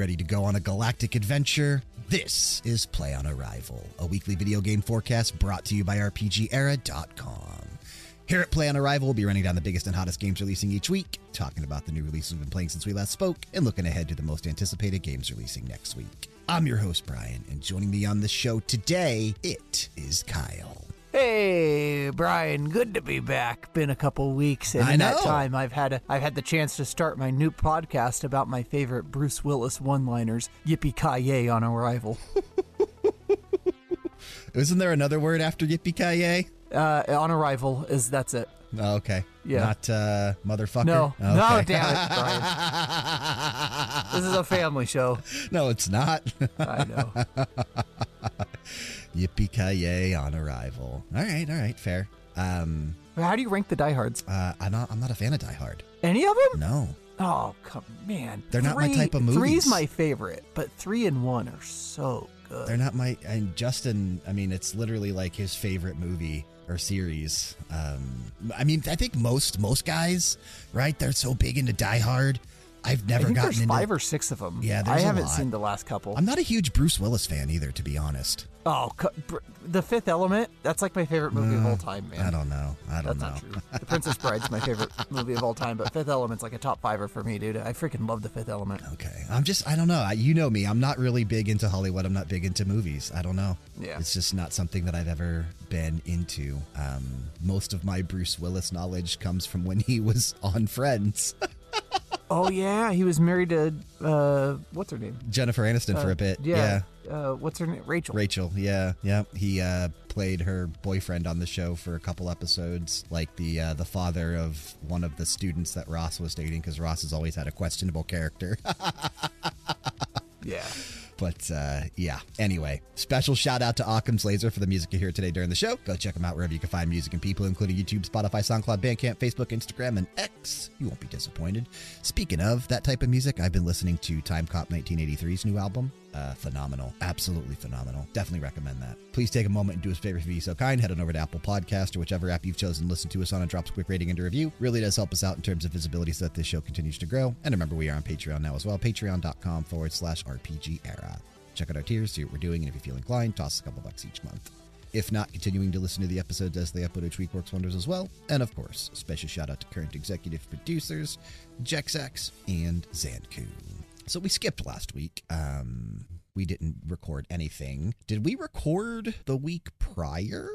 Ready to go on a galactic adventure. This is Play on Arrival, a weekly video game forecast brought to you by RPGera.com. Here at Play on Arrival, we'll be running down the biggest and hottest games releasing each week, talking about the new releases we've been playing since we last spoke, and looking ahead to the most anticipated games releasing next week. I'm your host, Bryan, and joining me on the show today, it is Kyle. Hey, Bryan, good to be back. Been a couple weeks, and I in that time, I've had a, I've had the chance to start my new podcast about my favorite Bruce Willis one-liners. Yippee ki on arrival. Isn't there another word after Yippee Ki Uh, on arrival is that's it. Oh, okay. Yeah. Not uh, motherfucker? No, Okay. no, damn it, Bryan. This is a family show. no, it's not. I know. Yippee ki on arrival. All right, all right, fair. Um, How do you rank the diehards? uh, I'm not. I'm not a fan of Die Hard. Any of them? No, Oh, come man. They're not my Three- type of movies. Three's my favorite, but three and one are so good. they're not my. And Justin, I mean, it's literally like his favorite movie or series. Um, I mean, I think most most guys, right? They're so big into Die Hard. I've I never think gotten there's into. five or six of them. Yeah, I there's a haven't lot. seen the last couple. I'm not a huge Bruce Willis fan either, to be honest. Oh, The Fifth Element. That's like my favorite movie of all time, man. Mm, I don't know. I don't That's know. not true. The Princess Bride's my favorite movie of all time, but Fifth Element's like a top fiver for me, dude. I freaking love The Fifth Element. Okay. I'm just, I don't know. I- You know me. I'm not really big into Hollywood. I'm not big into movies. I don't know. Yeah. It's just not something that I've ever been into. Um, most of my Bruce Willis knowledge comes from when he was on Friends. Oh yeah, he was married to uh, what's her name? Jennifer Aniston for Uh, a bit. Yeah. Uh, what's her name? Rachel. Rachel, yeah, yeah. He uh, played her boyfriend on the show for a couple episodes, like the uh, the father of one of the students that Ross was dating, because Ross has always had a questionable character. Yeah. But uh, yeah, anyway, special shout out to Occam's Laser for the music you hear today during the show. Go check them out wherever you can find music and people, including YouTube, Spotify, SoundCloud, Bandcamp, Facebook, Instagram, and X. You won't be disappointed. Speaking of that type of music, I've been listening to Timecop1983's new album. Uh, phenomenal. Absolutely phenomenal. Definitely recommend that. Please take a moment and do us a favor if you'd be so kind. Head on over to Apple Podcast or whichever app you've chosen to listen to us on and drop a quick rating and a review. Really does help us out in terms of visibility so that this show continues to grow. And remember, we are on Patreon now as well. Patreon.com forward slash RPG era. Check out our tiers, see what we're doing, and if you feel inclined, toss a couple bucks each month. If not, continuing to listen to the episodes as they upload each week works wonders as well. And of course, special shout out to current executive producers, Jexak and Xancu. So we skipped last week. Um, we didn't record anything. Did we record the week prior?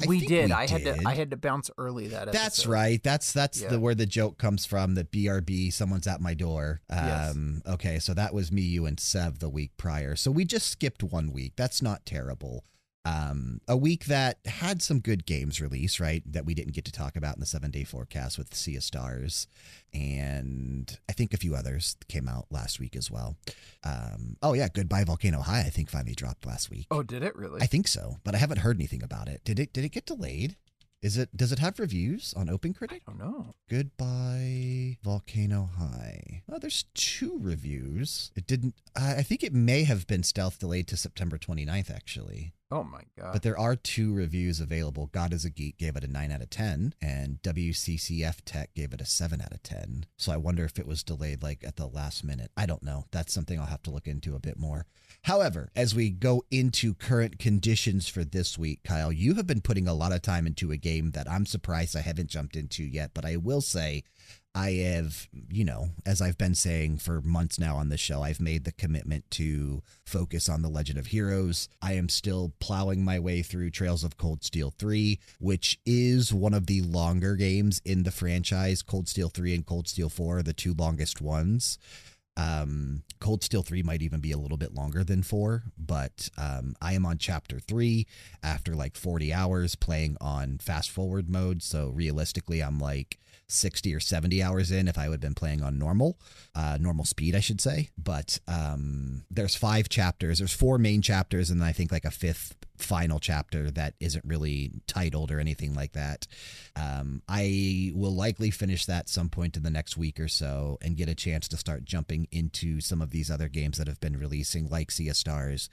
I we did. we I had to. I had to bounce early that episode. That's right. That's that's Yeah. the where the joke comes from. The BRB, someone's at my door. Yes. Um, Okay, so that was me, you, and Sev the week prior. So we just skipped one week. That's not terrible. Um, a week that had some good games release, right? That we didn't get to talk about in the seven day forecast with Sea of Stars, and I think a few others came out last week as well. Um, oh yeah, Goodbye Volcano High. I think finally dropped last week. Oh, did it really? I think so, but I haven't heard anything about it. Did it? Did it get delayed? Is it? Does it have reviews on OpenCritic? I don't know. Goodbye Volcano High. Oh, there's two reviews. It didn't. I I think it may have been stealth delayed to September 29th, actually. Oh my god. But there are two reviews available. God is a Geek gave it a 9 out of 10, and WCCF Tech gave it a 7 out of 10. So I wonder if it was delayed like at the last minute. I don't know. That's something I'll have to look into a bit more. However, as we go into current conditions for this week, Kyle, you have been putting a lot of time into a game that I'm surprised I haven't jumped into yet. But I will say, I have, you know, as I've been saying for months now on this show, I've made the commitment to focus on the Legend of Heroes. I am still plowing my way through Trails of Cold Steel 3, which is one of the longer games in the franchise. Cold Steel 3 and Cold Steel 4 are the two longest ones. Um, Cold Steel 3 might even be a little bit longer than 4, but um, I am on chapter 3 after like 40 hours playing on fast forward mode. So realistically, I'm like 60 or 70 hours in if I would have been playing on normal, uh, normal speed, I should say. But um, there's five chapters. There's four main chapters, and I think like a fifth final chapter that isn't really titled or anything like that. Um, I will likely finish that some point in the next week or so and get a chance to start jumping into some of these other games that have been releasing, like Sea of Stars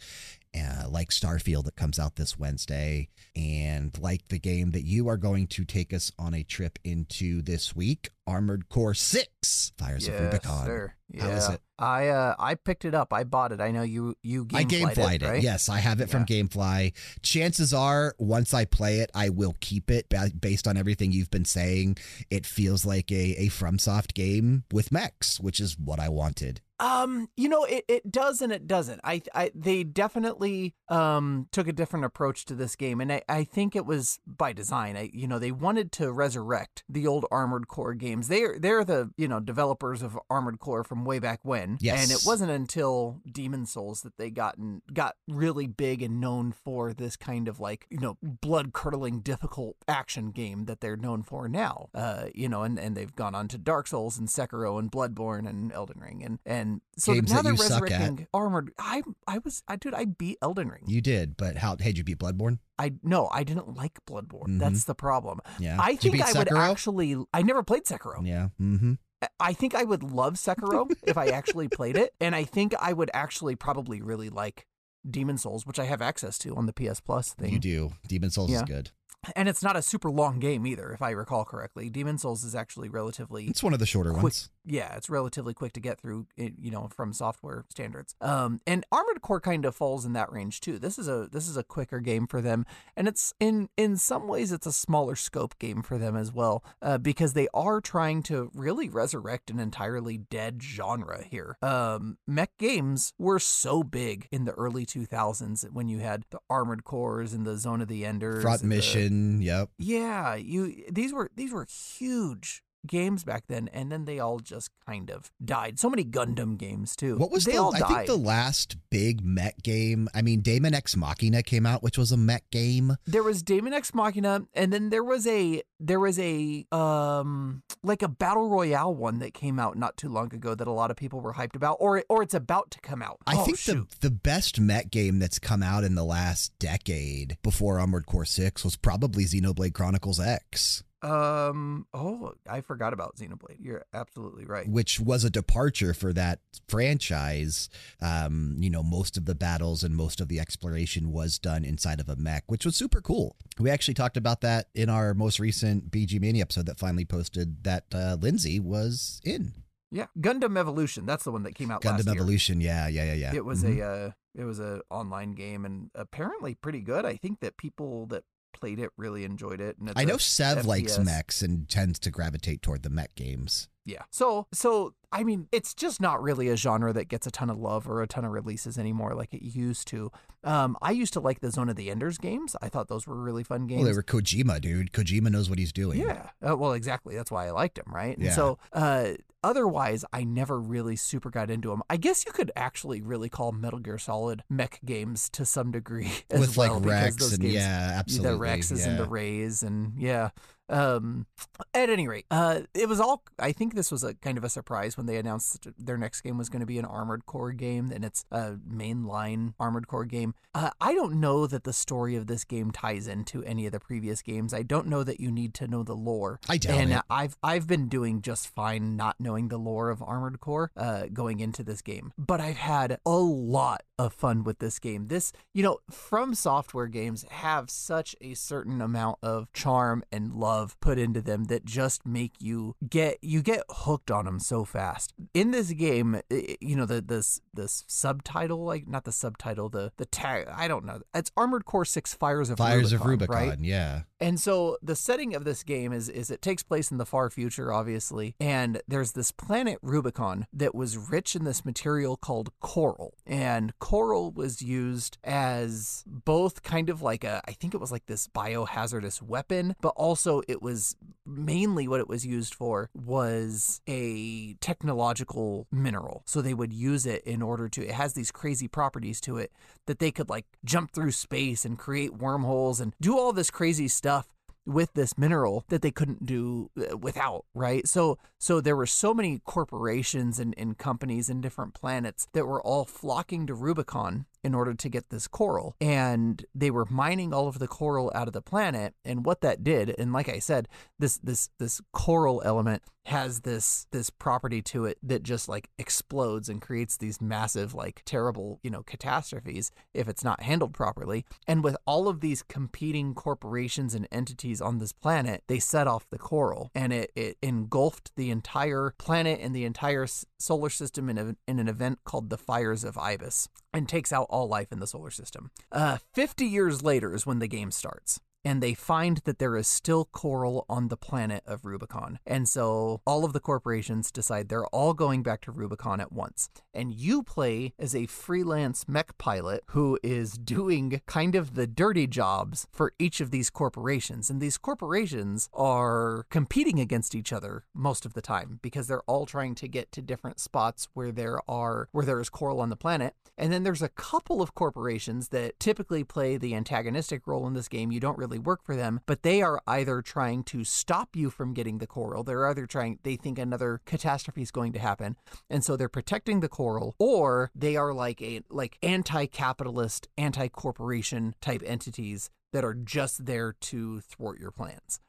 uh, like Starfield that comes out this Wednesday, and like the game that you are going to take us on a trip into this week, Armored Core 6 Fires of Rubicon. sir. Yeah. How is it? I uh I picked it up. I bought it. I know you you game I gameflied it, it. right? Yes, I have it from GameFly. Chances are, once I play it, I will keep it based on everything you've been saying. It feels like a, a FromSoft game with mechs, which is what I wanted. Um, you know, it, it does and it doesn't. I I they definitely um took a different approach to this game, and I, I think it was by design. I you know they wanted to resurrect the old Armored Core games. They're they're the you know developers of Armored Core from way back when. Yes. And it wasn't until Demon Souls that they gotten got really big and known for this kind of like you know blood curdling difficult action game that they're known for now. Uh, you know, and and they've gone on to Dark Souls and Sekiro and Bloodborne and Elden Ring and and so Games now that they're you suck at. resurrecting Armored. I I was I dude I beat Elden Ring. You did, but how? Hey, did you beat Bloodborne? I no I didn't like Bloodborne. Mhm. That's the problem. Yeah. I think I would actually. I never played Sekiro. Yeah. Mm-hmm. I think I would love Sekiro if I actually played it, and I think I would actually probably really like Demon Souls, which I have access to on the PS Plus thing. You do. Demon Souls Yeah. is good. And it's not a super long game either, if I recall correctly. Demon Souls is actually relatively It's one of the shorter Quick- ones. Yeah, it's relatively quick to get through, eh, you know, from software standards. Um, and Armored Core kind of falls in that range too. This is a this is a quicker game for them, and it's in in some ways it's a smaller scope game for them as well, uh, because they are trying to really resurrect an entirely dead genre here. Um, mech games were so big in the early 2000s when you had the Armored Cores and the Zone of the Enders, Front and the- Mission. Yep. yeah, you these were these were huge games back then, and then they all just kind of died. So many Gundam games too. What was they the? all I died. think the last big mech game. I mean, Daemon X Machina came out, which was a mech game. there was Daemon X Machina, and then there was a there was a um like a battle royale one that came out not too long ago that a lot of people were hyped about, or or it's about to come out. I Oh, think shoot. the the best mech game that's come out in the last decade before Armored Core Six was probably Xenoblade Chronicles X, um oh I forgot about Xenoblade. You're absolutely right. which was a departure for that franchise. Um, you know, most of the battles and most of the exploration was done inside of a mech, which was super cool. We actually talked about that in our most recent BG Mania episode that finally posted that uh, Lindsay was in Yeah, Gundam Evolution. That's the one that came out last Gundam year. Evolution. Yeah, yeah, yeah, yeah. It was Mhm. a uh, it was a online game and apparently pretty good. I think that people that played it really enjoyed it. And I know Sev likes mechs and tends to gravitate toward the mech games. Yeah. So so I mean, it's just not really a genre that gets a ton of love or a ton of releases anymore like it used to. Um, I used to like the Zone of the Enders games. I thought those were really fun games. Well, they were Kojima, dude. Kojima knows what he's doing. Yeah. Uh, well, exactly. That's why I liked him, right? And Yeah. so, uh, otherwise, I never really super got into them. I guess you could actually really call Metal Gear Solid mech games to some degree as With well, like because Rex those and games- yeah, absolutely. the Rexes and the. Rays and yeah. Um, at any rate, uh, it was all. I think this was a kind of a surprise when they announced their next game was going to be an Armored Core game, and it's a mainline Armored Core game. Uh, I don't know that the story of this game ties into any of the previous games. I don't know that you need to know the lore. I doubt and it. I've I've been doing just fine not knowing the lore of Armored Core uh, going into this game, but I've had a lot of fun with this game. This, you know, from software games have such a certain amount of charm and love put into them that just make you get you get hooked on them so fast. In this game, i- you know, the this this subtitle, like not the subtitle, the the tag, I don't know. It's Armored Core 6 Fires of Fires of Rubicon, Rubicon. right? Yeah. And so the setting of this game is is it takes place in the far future, obviously, and there's this planet Rubicon that was rich in this material called coral, and coral was used as both kind of like a I think it was like this biohazardous weapon, but also it was mainly what it was used for was a technological mineral. So they would use it in order to it has these crazy properties to it that they could like jump through space and create wormholes and do all this crazy stuff with this mineral that they couldn't do uh, without right? So so there were so many corporations and, and companies and different planets that were all flocking to rubicon in order to get this coral and they were mining all of the coral out of the planet and what that did and like i said this this this coral element has this this property to it that just like explodes and creates these massive like terrible you know catastrophes if it's not handled properly and with all of these competing corporations and entities on this planet they set off the coral and it, it engulfed the entire planet and the entire solar system in, a, in an event called the fires of ibis and takes out all life in the solar system. Uh, 50 years later is when the game starts and they find that there is still coral on the planet of Rubicon. And so all of the corporations decide they're all going back to Rubicon at once. And you play as a freelance mech pilot who is doing kind of the dirty jobs for each of these corporations. And these corporations are competing against each other most of the time because they're all trying to get to different spots where there are where there is coral on the planet. And then there's a couple of corporations that typically play the antagonistic role in this game. You don't really work for them, but they are either trying to stop you from getting the coral, they're either trying, they think another catastrophe is going to happen, and so they're protecting the coral, or they are like a like anti-capitalist, anti-corporation type entities that are just there to thwart your plans.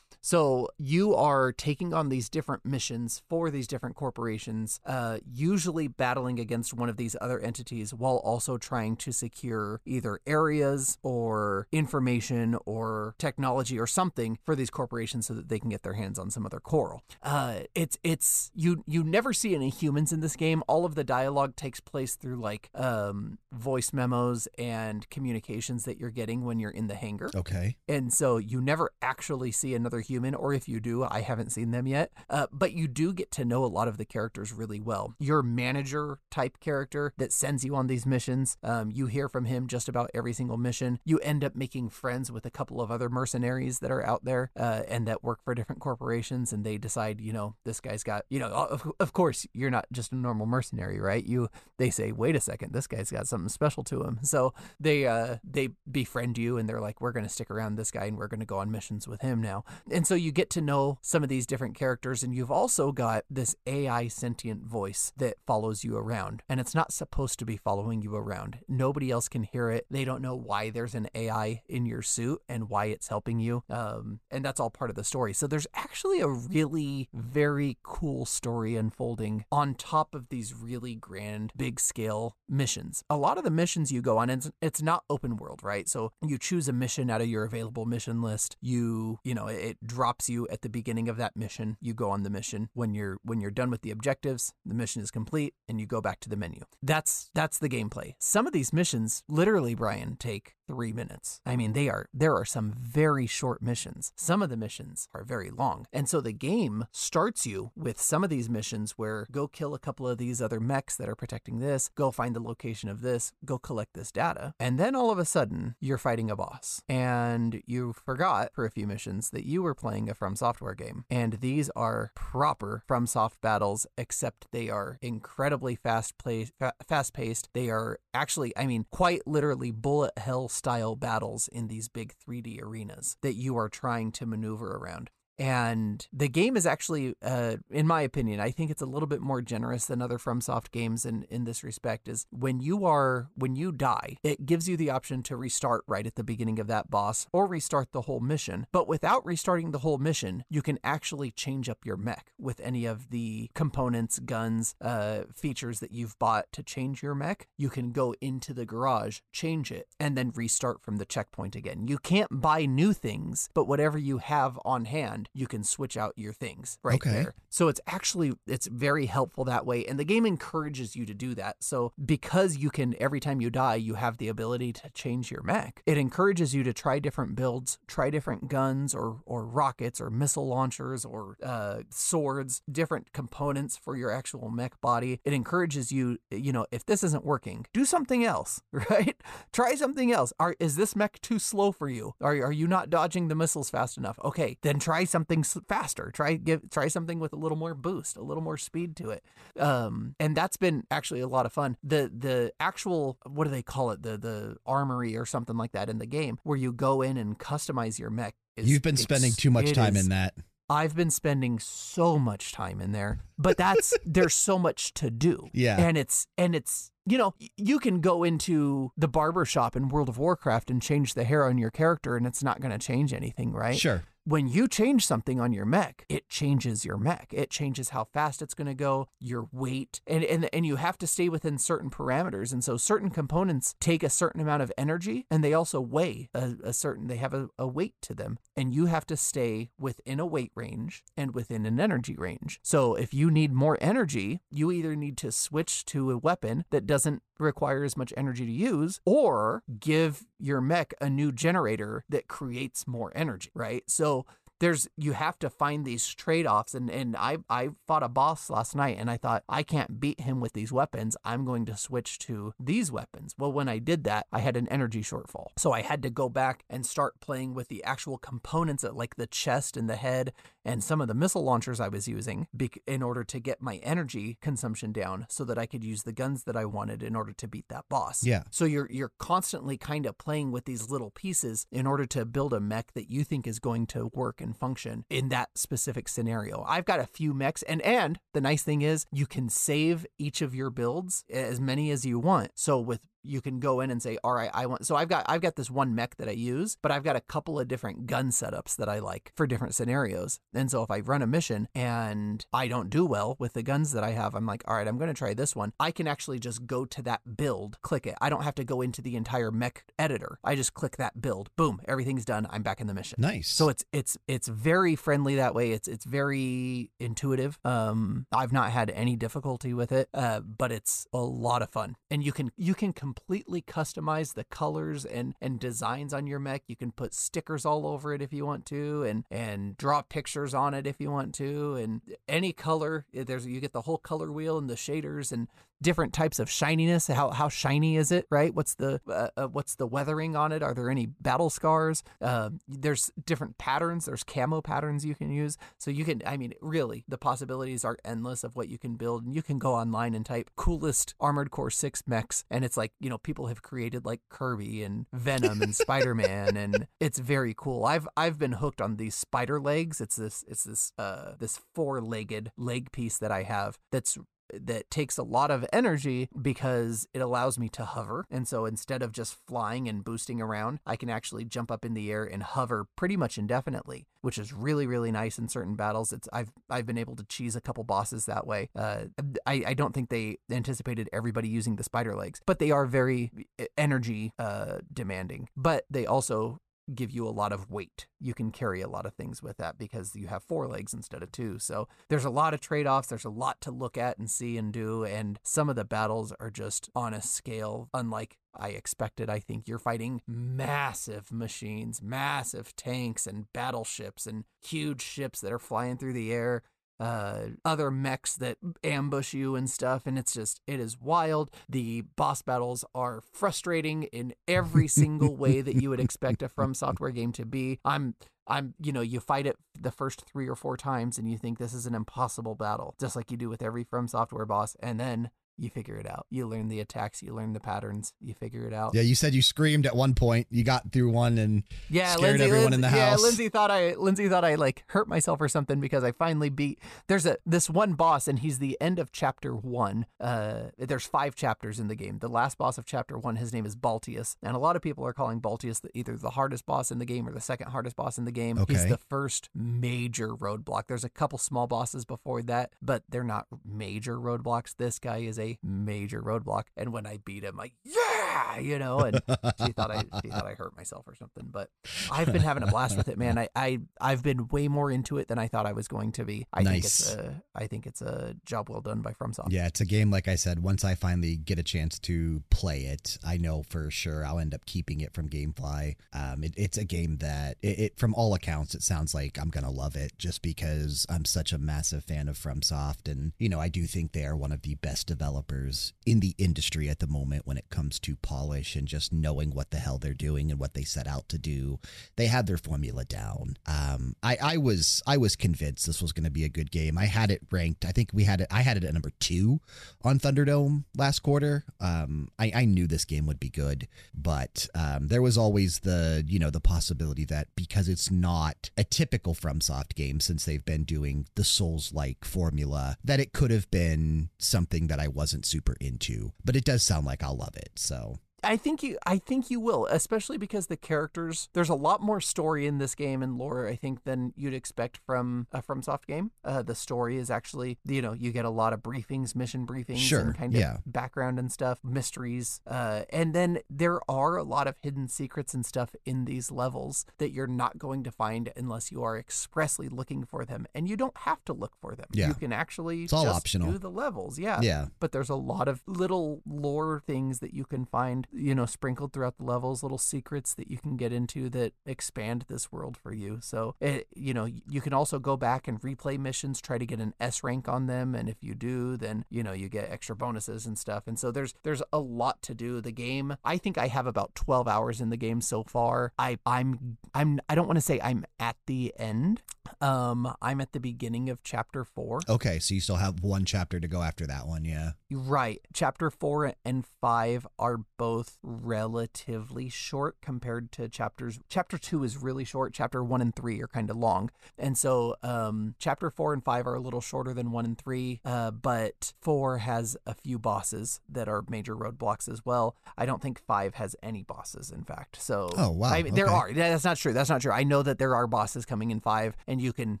So you are taking on these different missions for these different corporations, uh, usually battling against one of these other entities while also trying to secure either areas or information or technology or something for these corporations so that they can get their hands on some other coral. Uh, it's it's you you never see any humans in this game. All of the dialogue takes place through like um, voice memos and communications that you're getting when you're in the hangar. Okay. And so you never actually see another human, or if you do, I haven't seen them yet. Uh, but you do get to know a lot of the characters really well. Your manager type character that sends you on these missions, um, you hear from him just about every single mission. You end up making friends with a couple of other mercenaries that are out there uh, and that work for different corporations, and they decide, you know, this guy's got, you know, of, of course, you're not just a normal mercenary, right? You, they say, wait a second, this guy's got something special to him. So they, uh, they befriend you, and they're like, we're going to stick around this guy, and we're going to go on missions with him now. And so you get to know some of these different characters, and you've also got this AI sentient voice that follows you around. And it's not supposed to be following you around. Nobody else can hear it. They don't know why there's an AI in your suit and why it's helping you. Um, and that's all part of the story. So there's actually a really very cool story unfolding on top of these really grand, big scale missions. A lot of the missions you go on, it's, it's not open world, right? So you choose a mission out of your available mission list. You, you know, it drops you at the beginning of that mission. You go on the mission. When you're when you're done with the objectives, the mission is complete and you go back to the menu. That's that's the gameplay. Some of these missions literally Bryan take 3 minutes. I mean, they are there are some very short missions. Some of the missions are very long. And so the game starts you with some of these missions where go kill a couple of these other mechs that are protecting this, go find the location of this, go collect this data. And then all of a sudden, you're fighting a boss. And you forgot for a few missions that you were playing a From Software game. And these are proper From Soft battles, except they are incredibly fast play, fa- fast paced. They are actually, I mean, quite literally bullet hell style battles in these big 3D arenas that you are trying to maneuver around. And the game is actually, uh, in my opinion, I think it's a little bit more generous than other FromSoft games in, in this respect. Is when you are when you die, it gives you the option to restart right at the beginning of that boss or restart the whole mission. But without restarting the whole mission, you can actually change up your mech with any of the components, guns, uh, features that you've bought to change your mech. You can go into the garage, change it, and then restart from the checkpoint again. You can't buy new things, but whatever you have on hand you can switch out your things right Okay. there. So it's actually it's very helpful that way and the game encourages you to do that. So because you can every time you die you have the ability to change your mech. It encourages you to try different builds, try different guns or or rockets or missile launchers or uh, swords, different components for your actual mech body. It encourages you, you know, if this isn't working, do something else, right? Try something else. Are is this mech too slow for you? Are are you not dodging the missiles fast enough? Okay, then try something s- faster. Try give try something with a little more boost, a little more speed to it. Um, and that's been actually a lot of fun. The the actual what do they call it? The the armory or something like that in the game where you go in and customize your mech. is- You've been spending too much time is- in that. I've been spending so much time in there, but that's there's so much to do. Yeah. And it's and it's you know, you can go into the barber shop in World of Warcraft and change the hair on your character and it's not going to change anything, right? Sure. When you change something on your mech, it changes your mech. It changes how fast it's going to go, your weight, and, and and you have to stay within certain parameters. And so certain components take a certain amount of energy, and they also weigh a, a certain. They have a, a weight to them, and you have to stay within a weight range and within an energy range. So if you need more energy, you either need to switch to a weapon that doesn't require as much energy to use, or give your mech a new generator that creates more energy, right? So there's you have to find these trade-offs and and I I fought a boss last night and I thought I can't beat him with these weapons. I'm going to switch to these weapons. Well, when I did that, I had an energy shortfall. So I had to go back and start playing with the actual components like the chest and the head and some of the missile launchers I was using in order to get my energy consumption down so that I could use the guns that I wanted in order to beat that boss. Yeah. So you're you're constantly kind of playing with these little pieces in order to build a mech that you think is going to work and function in that specific scenario. I've got a few mechs and and the nice thing is you can save each of your builds as many as you want. So with you can go in and say, all right, I want. So I've got I've got this one mech that I use, but I've got a couple of different gun setups that I like for different scenarios. And so if I run a mission and I don't do well with the guns that I have, I'm like, all right, I'm going to try this one. I can actually just go to that build, click it. I don't have to go into the entire mech editor. I just click that build. Boom, everything's done. I'm back in the mission. Nice. So it's it's it's very friendly that way. It's it's very intuitive. Um, I've not had any difficulty with it, uh, but it's a lot of fun, and you can you can completely customize the colors and and designs on your mech. You can put stickers all over it if you want to, and and draw pictures on it if you want to, and any color. Eh, there's you get the whole color wheel and the shaders and different types of shininess. How how shiny is it? Right? What's the uh, uh, what's the weathering on it? Are there any battle scars? Uh, there's different patterns. There's camo patterns you can use. So you can. I mean, really, the possibilities are endless of what you can build. And you can go online and type coolest Armored Core Six mechs, and it's like you know people have created like Kirby and Venom and Spider Man, and it's very cool. I've I've been hooked on these spider legs. It's this it's this uh this four legged leg piece that I have that's that takes a lot of energy because it allows me to hover. And so instead of just flying and boosting around, I can actually jump up in the air and hover pretty much indefinitely, which is really really nice in certain battles. It's I've I've been able to cheese a couple bosses that way. Uh, I I don't think they anticipated everybody using the spider legs, but they are very energy uh, demanding. But they also give you a lot of weight. You can carry a lot of things with that because you have four legs instead of two. So there's a lot of trade offs. There's a lot to look at and see and do. And some of the battles are just on a scale unlike I expected. I think you're fighting massive machines, massive tanks and battleships and huge ships that are flying through the air uh, other mechs that ambush you and stuff. And it's just, it is wild. The boss battles are frustrating in every single way that you would expect a From Software game to be. I'm, I'm, you know, you fight it the first three or four times and you think this is an impossible battle, just like you do with every From Software boss. And then you figure it out. You learn the attacks, you learn the patterns, you figure it out. Yeah, you said you screamed at one point. You got through one and yeah, scared Lindsay, everyone in the house. yeah. Lindsay thought I Lindsay thought I like hurt myself or something because I finally beat. There's a this one boss and he's the end of chapter one. Uh, there's five chapters in the game. The last boss of chapter one, his name is Balteus, and a lot of people are calling Balteus the, either the hardest boss in the game or the second hardest boss in the game. Okay. He's the first major roadblock. There's a couple small bosses before that, but they're not major roadblocks. This guy is a major roadblock. And when I beat him, like, yeah, you know, and she thought I she thought I hurt myself or something. But I've been having a blast with it, man. I, I I've been way more into it than I thought I was going to be. I think it's Nice. a I think it's a job well done by FromSoft. Yeah, it's a game, like I said, once I finally get a chance to play it, I know for sure I'll end up keeping it from Gamefly. Um, it, it's a game that, it, it from all accounts, it sounds like I'm going to love it just because I'm such a massive fan of FromSoft. And, you know, I do think they are one of the best developers in the industry at the moment when it comes to polish and just knowing what the hell they're doing and what they set out to do. They had their formula down. Um, I, I was I was convinced this was going to be a good game. I had it ranked. I think we had it. I had it at number two on Thunderdome last quarter. Um, I, I knew this game would be good, but um, there was always the you know the possibility that because it's not a typical FromSoft game since they've been doing the Souls like formula, that it could have been something that I wasn't super into. But it does sound like I'll love it. So I think you I think you will, especially because the characters there's a lot more story in this game and lore I think than you'd expect from a FromSoft game. Uh, the story is actually you know you get a lot of briefings, mission briefings, Sure, and kind yeah. of background and stuff, mysteries, uh, and then there are a lot of hidden secrets and stuff in these levels that you're not going to find unless you are expressly looking for them, and you don't have to look for them. Yeah. you can actually It's all just optional. do the levels. Yeah, Yeah. but there's a lot of little lore things that you can find, you know, sprinkled throughout the levels, little secrets that you can get into that expand this world for you. So, it, you know, you can also go back and replay missions, try to get an S rank on them, and if you do, then you know you get extra bonuses and stuff. And so there's there's a lot to do. The game, I think I have about 12 hours in the game so far. I I'm I'm I don't want to say I'm at the end. Um, I'm at the beginning of chapter four. Okay, so you still have one chapter to go after that one, yeah. Right. Chapter four and five are both relatively short compared to chapters. Chapter two is really short. Chapter one and three are kind of long. And so um, chapter four and five are a little shorter than one and three, uh, but four has a few bosses that are major roadblocks as well. I don't think five has any bosses, in fact. So, Oh, wow, I mean, there are. That's not true. That's not true. I know that there are bosses coming in five, and you can.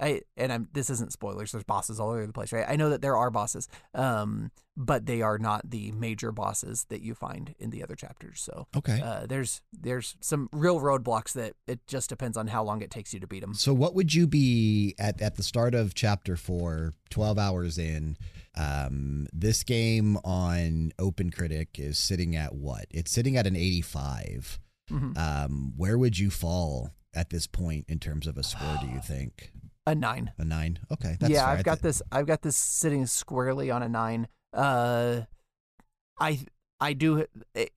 I, and I'm. This isn't spoilers. There's bosses all over the place, right? I know that there are bosses, um, but they are not the major bosses that you find in the other chapters. So Okay. uh, there's there's some real roadblocks that it just depends on how long it takes you to beat them. So what would you be at at the start of chapter 4, 12 hours in? Um, this game on Open Critic is sitting at what? It's sitting at an 85. Mhm. Um, where would you fall at this point in terms of a score, do you think? A nine. A 9? Okay, that's yeah, I've got thi- this. I've got this sitting squarely on a nine. Uh, I I do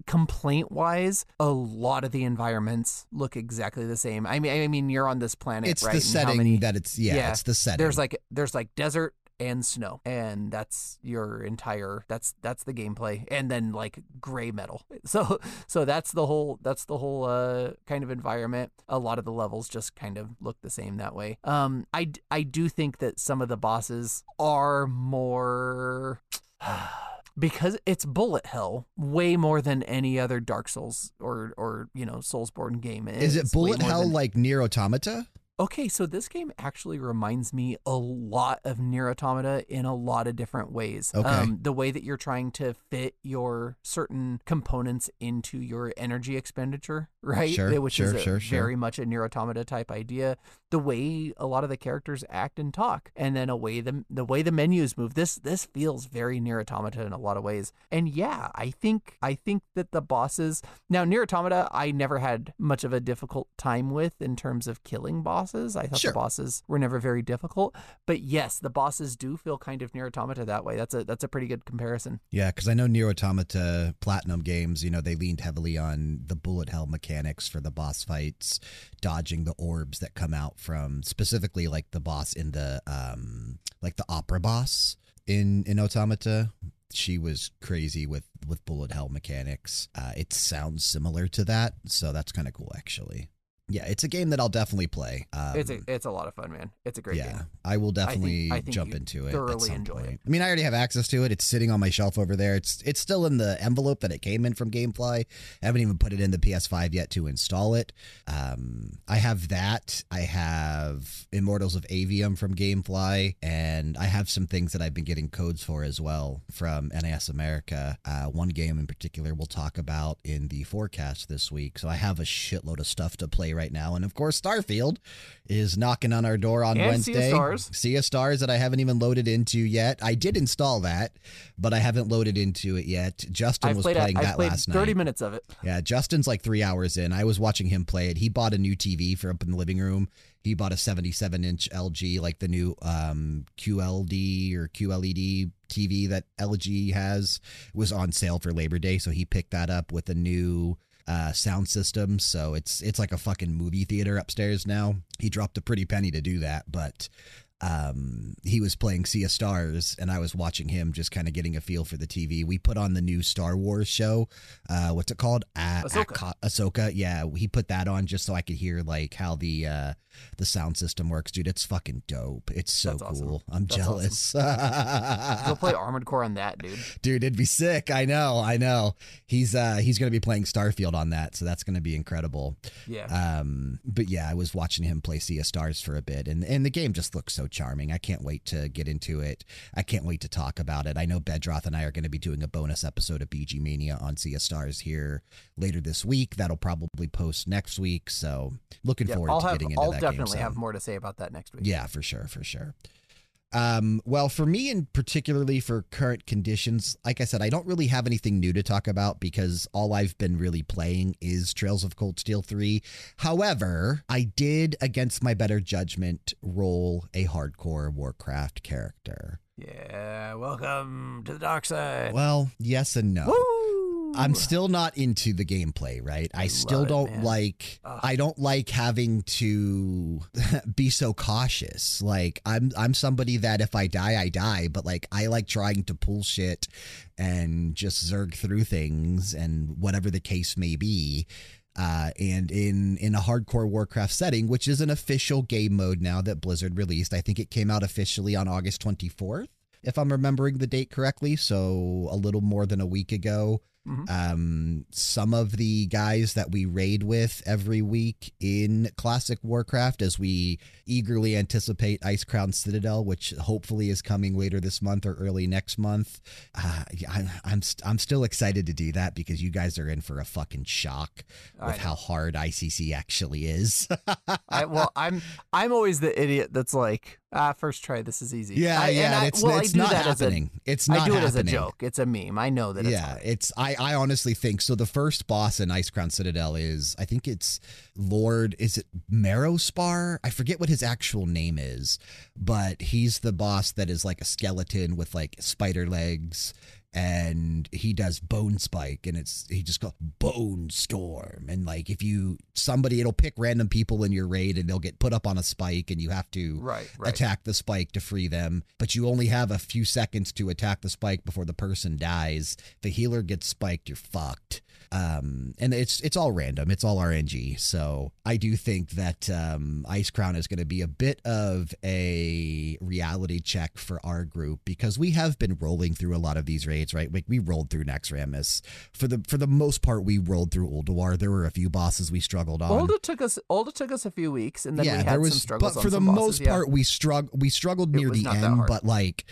complaint wise. A lot of the environments look exactly the same. I mean, I mean, you're on this planet, It's right? the and setting many- that it's yeah, Yeah, it's the setting. there's like there's like desert and snow and that's your entire that's that's the gameplay and then like gray metal so so that's the whole that's the whole uh kind of environment a lot of the levels just kind of look the same that way um i i do think that some of the bosses are more because it's bullet hell way more than any other Dark Souls or or you know Soulsborne game is it bullet hell than- like Nier Automata? Okay, so this game actually reminds me a lot of Nier Automata in a lot of different ways. Um, Okay. the way that you're trying to fit your certain components into your energy expenditure, right? Sure, Which sure, is a sure, sure. very much a Nier Automata type idea. The way a lot of the characters act and talk, and then a way the the way the menus move. This this feels very Nier Automata in a lot of ways. And yeah, I think I think that the bosses now Nier Automata I never had much of a difficult time with in terms of killing bosses. I thought Sure. the bosses were never very difficult. But yes, the bosses do feel kind of Nier Automata that way. That's a that's a pretty good comparison. Yeah, because I know Nier Automata Platinum games, you know, they leaned heavily on the bullet hell mechanics for the boss fights, dodging the orbs that come out from specifically like the boss in the um like the opera boss in in Automata. She was crazy with with bullet hell mechanics. Uh, it sounds similar to that, so that's kind of cool actually. Yeah, it's a game that I'll definitely play. Um, it's a it's a lot of fun, man. It's a great game. yeah, game. I will definitely I think jump into it. at thoroughly some enjoy it. point. I mean, I already have access to it. It's sitting on my shelf over there. It's it's still in the envelope that it came in from GameFly. I haven't even put it in the PS5 yet to install it. Um, I have that. I have Immortals of Aveum from GameFly, and I have some things that I've been getting codes for as well from NIS America. Uh, one game in particular we'll talk about in the forecast this week. So I have a shitload of stuff to play right now, and of course, Starfield is knocking on our door on And Sea Wednesday. Stars. Sea Stars that I haven't even loaded into yet. I did install that, but I haven't loaded into it yet. Justin I've was playing that played last 30 night. minutes of it. Yeah, Justin's like three hours in. I was watching him play it. He bought a new TV for up in the living room. He bought a 77 inch LG, like the new um, QLD or QLED TV that LG has. It was on sale for Labor Day, so he picked that up with a new uh, sound system. So it's it's like a fucking movie theater upstairs now. He dropped a pretty penny to do that, but um, he was playing Sea of Stars, and I was watching him, just kind of getting a feel for the TV. We put on the new Star Wars show. Uh, what's it called? A- Ahsoka. Ahsoka. Yeah, he put that on just so I could hear like how the uh, the sound system works, dude. It's fucking dope. It's so That's awesome. cool. I'm That's jealous. Go play Armored Core on that, dude. dude it'd be sick i know i know he's uh he's gonna be playing starfield on that so that's gonna be incredible Yeah. um but yeah i was watching him play sea of stars for a bit and and the game just looks so charming. I can't wait to get into it. I can't wait to talk about it. I know bedroth and i are going to be doing a bonus episode of bg mania on sea of stars here later this week. That'll probably post next week so looking yeah, forward I'll to have getting into I'll that definitely game have more to say about that next week. Yeah, for sure, for sure. Um, well, for me, and particularly for current conditions, like I said, I don't really have anything new to talk about because all I've been really playing is Trails of Cold Steel 3. However, I did, against my better judgment, roll a hardcore Warcraft character. Yeah. Welcome to the dark side. Well, yes and no. Woo! I'm still not into the gameplay, right? I, I still don't man. like Ugh. I don't like having to be so cautious. Like I'm I'm somebody that if I die, I die, but like I like trying to pull shit and just zerg through things and whatever the case may be. Uh, and in in a hardcore Warcraft setting, which is an official game mode now that Blizzard released, I think it came out officially on August 24th, if I'm remembering the date correctly. So a little more than a week ago. Mhm. Um, some of the guys that we raid with every week in Classic Warcraft, as we eagerly anticipate Icecrown Citadel, which hopefully is coming later this month or early next month. Uh, I, I'm st- I'm still excited to do that because you guys are in for a fucking shock with how hard ICC actually is. I, well, I'm I'm always the idiot that's like, ah, first try. This is easy. yeah, I, yeah, and I, it's, well, it's not happening. it's As not a, I do it as a joke. It's a meme. I know that. It's yeah, hard. it's I I honestly think so. The first boss in Icecrown Citadel is I think it's Lord. Is it Marrowgar? I forget what his actual name is, but he's the boss that is like a skeleton with like spider legs. And he does bone spike, and it's he just goes bone storm, and like if you somebody, it'll pick random people in your raid, and they'll get put up on a spike, and you have to Right. Right. attack the spike to free them, but you only have a few seconds to attack the spike before the person dies. If the healer gets spiked, you're fucked. Um, and it's it's all random. It's all RNG. So I do think that um, Icecrown is going to be a bit of a reality check for our group because we have been rolling through a lot of these raids, right? Like we rolled through Naxxramas for the for the most part. We rolled through Ulduar. There were a few bosses we struggled on. Olda took us. Olda took us a few weeks, and then we had there was, some struggles. but for the bosses, most yeah. part, we strugg we struggled near the end. But like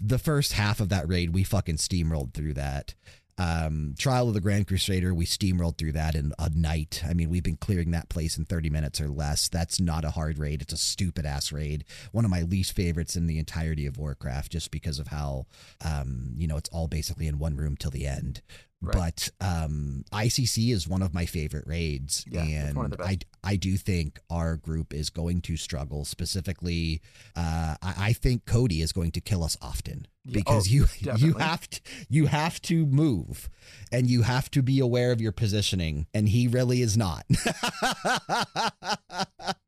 the first half of that raid, we fucking steamrolled through that. Um, Trial of the Grand Crusader, we steamrolled through that in a night. I mean, we've been clearing that place in 30 minutes or less. That's not a hard raid. It's a stupid ass raid. One of my least favorites in the entirety of Warcraft, just because of how, um, you know, it's all basically in one room till the end. Right. But um, ICC is one of my favorite raids, Yeah, and one of the I. I do think our group is going to struggle. Specifically, uh, I, I think Cody is going to kill us often because oh, you you have to you have to move and you have to be aware of your positioning, and he really is not.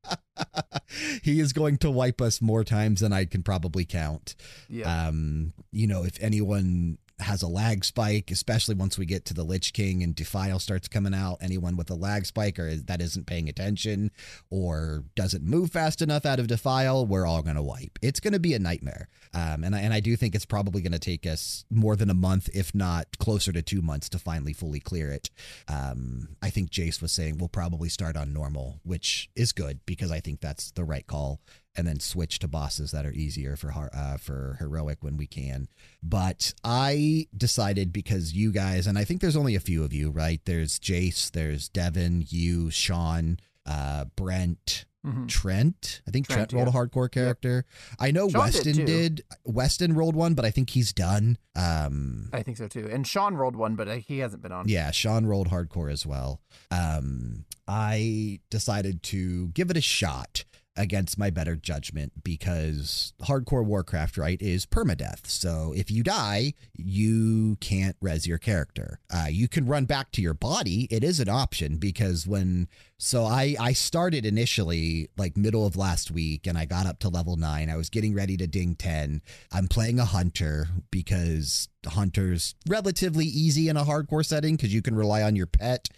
he is going to wipe us more times than I can probably count. Yeah. Um, you know, if anyone has a lag spike, especially once we get to the Lich King and Defile starts coming out, anyone with a lag spike or that isn't paying attention or doesn't move fast enough out of Defile, we're all going to wipe. It's going to be a nightmare. Um, and, I, and I do think it's probably going to take us more than a month, if not closer to two months, to finally fully clear it. Um, I think Jace was saying we'll probably start on normal, which is good because I think that's the right call and then switch to bosses that are easier for uh, for heroic when we can. But I decided because you guys, and I think there's only a few of you, right? There's Jace, there's Devin, you, Sean, uh, Brent, Mhm. Trent. I think Trent, Trent, rolled a hardcore character. I know Sean Weston too. did. Weston rolled one, but I think he's done. Um, I think so too. And Sean rolled one, but uh, he hasn't been on. yeah, Sean rolled hardcore as well. Um, I decided to give it a shot. Against my better judgment because hardcore Warcraft, right, is permadeath. So if you die, you can't res your character. Uh, you can run back to your body. It is an option because when so I I started initially like middle of last week and I got up to level 9. I was getting ready to ding 10. I'm playing a hunter because hunters relatively easy in a hardcore setting because you can rely on your pet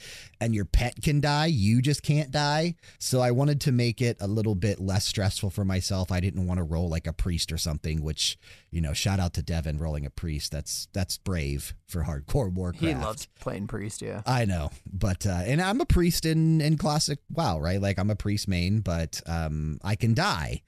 and your pet can die you just can't die so i wanted to make it a little bit less stressful for myself i didn't want to roll like a priest or something which you know shout out to devin rolling a priest that's that's brave for hardcore warcraft He loves playing priest, yeah. I know, but uh, and I'm a priest in in classic WoW, right? Like I'm a priest main, but um, I can die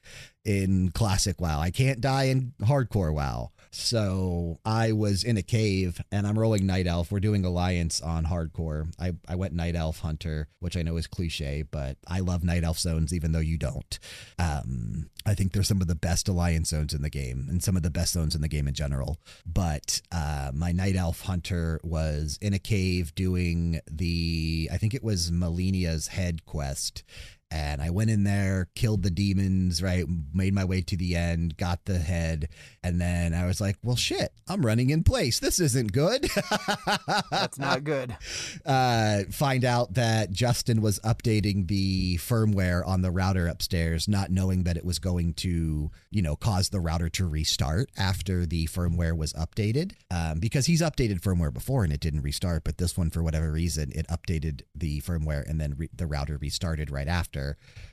in classic WoW. I can't die in hardcore WoW. So I was in a cave and I'm rolling Night Elf. We're doing Alliance on hardcore. I, I went Night Elf Hunter, which I know is cliche, but I love Night Elf zones even though you don't. Um, I think they're some of the best Alliance zones in the game and some of the best zones in the game in general. But uh, my Night Elf Hunter was in a cave doing the, I think it was Melenas' head quest and I went in there, killed the demons, right? Made my way to the end, got the head, and then I was like, well, shit, I'm running in place. This isn't good. That's not good. uh, find out that Justin was updating the firmware on the router upstairs, not knowing that it was going to, you know, cause the router to restart after the firmware was updated. Um, because he's updated firmware before and it didn't restart, but this one, for whatever reason, it updated the firmware and then re- the router restarted right after.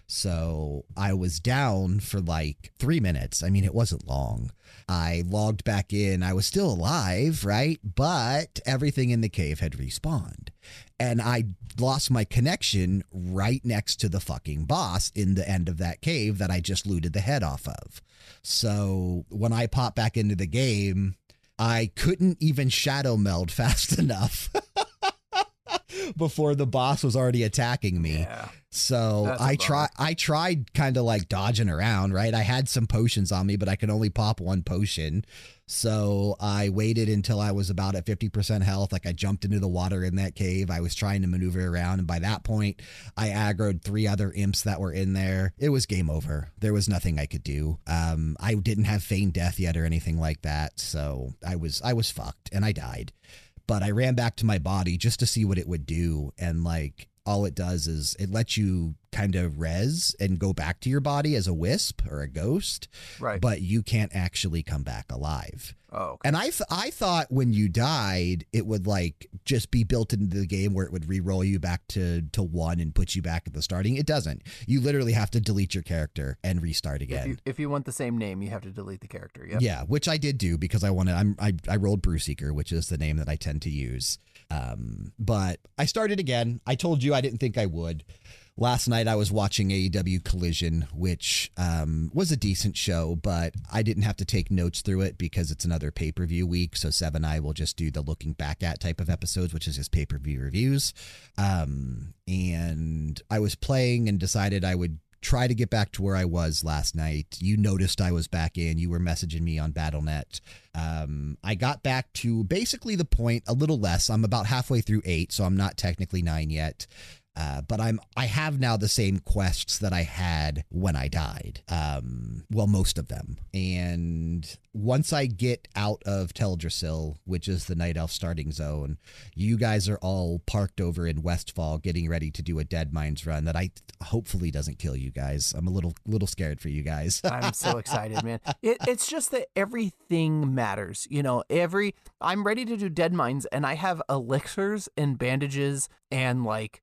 So I was down for like three minutes. I mean, it wasn't long. I logged back in. I was still alive, right? But everything in the cave had respawned. And I lost my connection right next to the fucking boss in the end of that cave that I just looted the head off of. So when I popped back into the game, I couldn't even shadow meld fast enough. Before the boss was already attacking me. Yeah. So I try I tried kind of like dodging around, right? I had some potions on me, but I could only pop one potion. So I waited until I was about at 50% health. Like I jumped into the water in that cave. I was trying to maneuver around. And by that point, I aggroed three other imps that were in there. It was game over. There was nothing I could do. Um, I didn't have feigned death yet or anything like that. So I was I was fucked and I died but I ran back to my body just to see what it would do. And like all it does is it lets you kind of res and go back to your body as a wisp or a ghost, Right. but you can't actually come back alive. oh, okay. And I, th- I thought when you died, it would like just be built into the game where it would re-roll you back to, to one and put you back at the starting. It doesn't. You literally have to delete your character and restart if, again. you, if you want the same name, you have to delete the character. Yep. Yeah, which I did do because I wanted. I'm I, I rolled Bruce Seeker, which is the name that I tend to use. Um, but I started again. I told you I didn't think I would. Last night I was watching AEW Collision, which um, was a decent show, but I didn't have to take notes through it because it's another pay per view week. So Seven I will just do the looking back at type of episodes, which is his pay per view reviews. Um, and I was playing and decided I would try to get back to where I was last night. You noticed I was back in. You were messaging me on Battle.net. Um, I got back to basically the point, a little less. I'm about halfway through eight, so I'm not technically nine yet. Uh, but I'm I have now the same quests that I had when I died. Um, well, most of them. And once I get out of Teldrassil, which is the Night Elf starting zone, you guys are all parked over in Westfall, getting ready to do a Deadmines run that I hopefully doesn't kill you guys. I'm a little little scared for you guys. I'm so excited, man. It, it's just that everything matters. You know, every I'm ready to do deadmines, and I have elixirs and bandages and like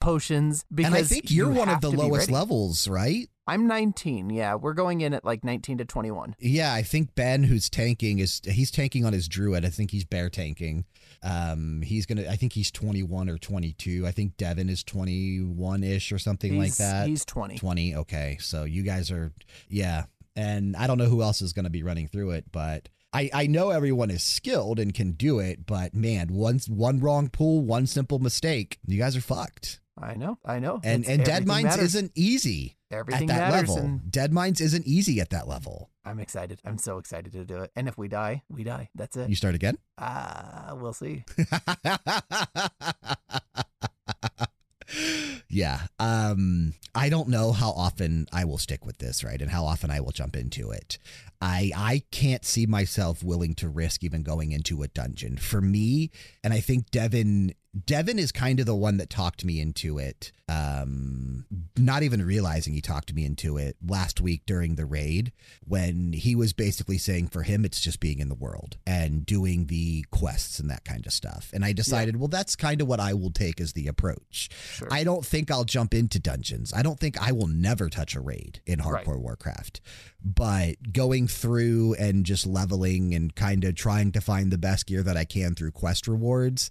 potions because and I think you're you one of the lowest levels, right? I'm 19. Yeah, we're going in at like 19 to 21. Yeah, I think Ben, who's tanking, is he's tanking on his druid. I think he's bear tanking. Um, he's gonna. I think he's 21 or 22. I think Devin is 21 ish or something like that. He's 20. 20. Okay, so you guys are, yeah. And I don't know who else is going to be running through it, but I, I know everyone is skilled and can do it. But man, one one wrong pull, one simple mistake, you guys are fucked. I know. I know. And It's- and Deadmines matters. isn't easy everything at that level. and Deadmines isn't easy at that level. I'm excited. I'm so excited to do it. And if we die, we die. That's it. You start again. Ah, we'll see. yeah. Um, I don't know how often I will stick with this, right? And how often I will jump into it. I I can't see myself willing to risk even going into a dungeon. For me, and I think Devin Devin is kind of the one that talked me into it. Um, not even realizing he talked me into it last week during the raid when he was basically saying for him it's just being in the world and doing the quests and that kind of stuff. And I decided, well, that's kind of what I will take as the approach. Sure. I don't think I'll jump into dungeons. I don't think I will never touch a raid in Hardcore Right. Warcraft. But going through and just leveling and kind of trying to find the best gear that I can through quest rewards,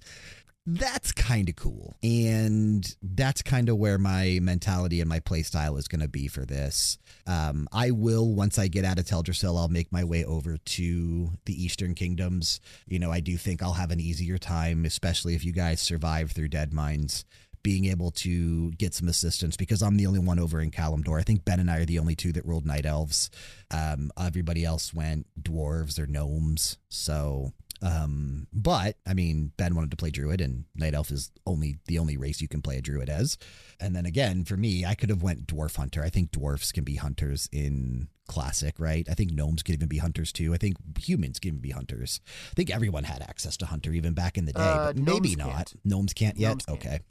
that's kind of cool. And that's kind of where my mentality and my playstyle is going to be for this. Um, I will, once I get out of Teldrassil, I'll make my way over to the Eastern Kingdoms. You know, I do think I'll have an easier time, especially if you guys survive through Deadmines being able to get some assistance because I'm the only one over in Kalimdor. I think Ben and I are the only two that rolled night elves. Um, everybody else went dwarves or gnomes. So, um, but I mean, Ben wanted to play druid, and night elf is only the only race you can play a druid as. And then again, for me, I could have went dwarf hunter. I think dwarfs can be hunters in classic, right? I think gnomes could even be hunters too. I think humans can even be hunters. I think everyone had access to hunter even back in the day, Uh, but maybe not. can't. Gnomes can't yet. Gnomes can't.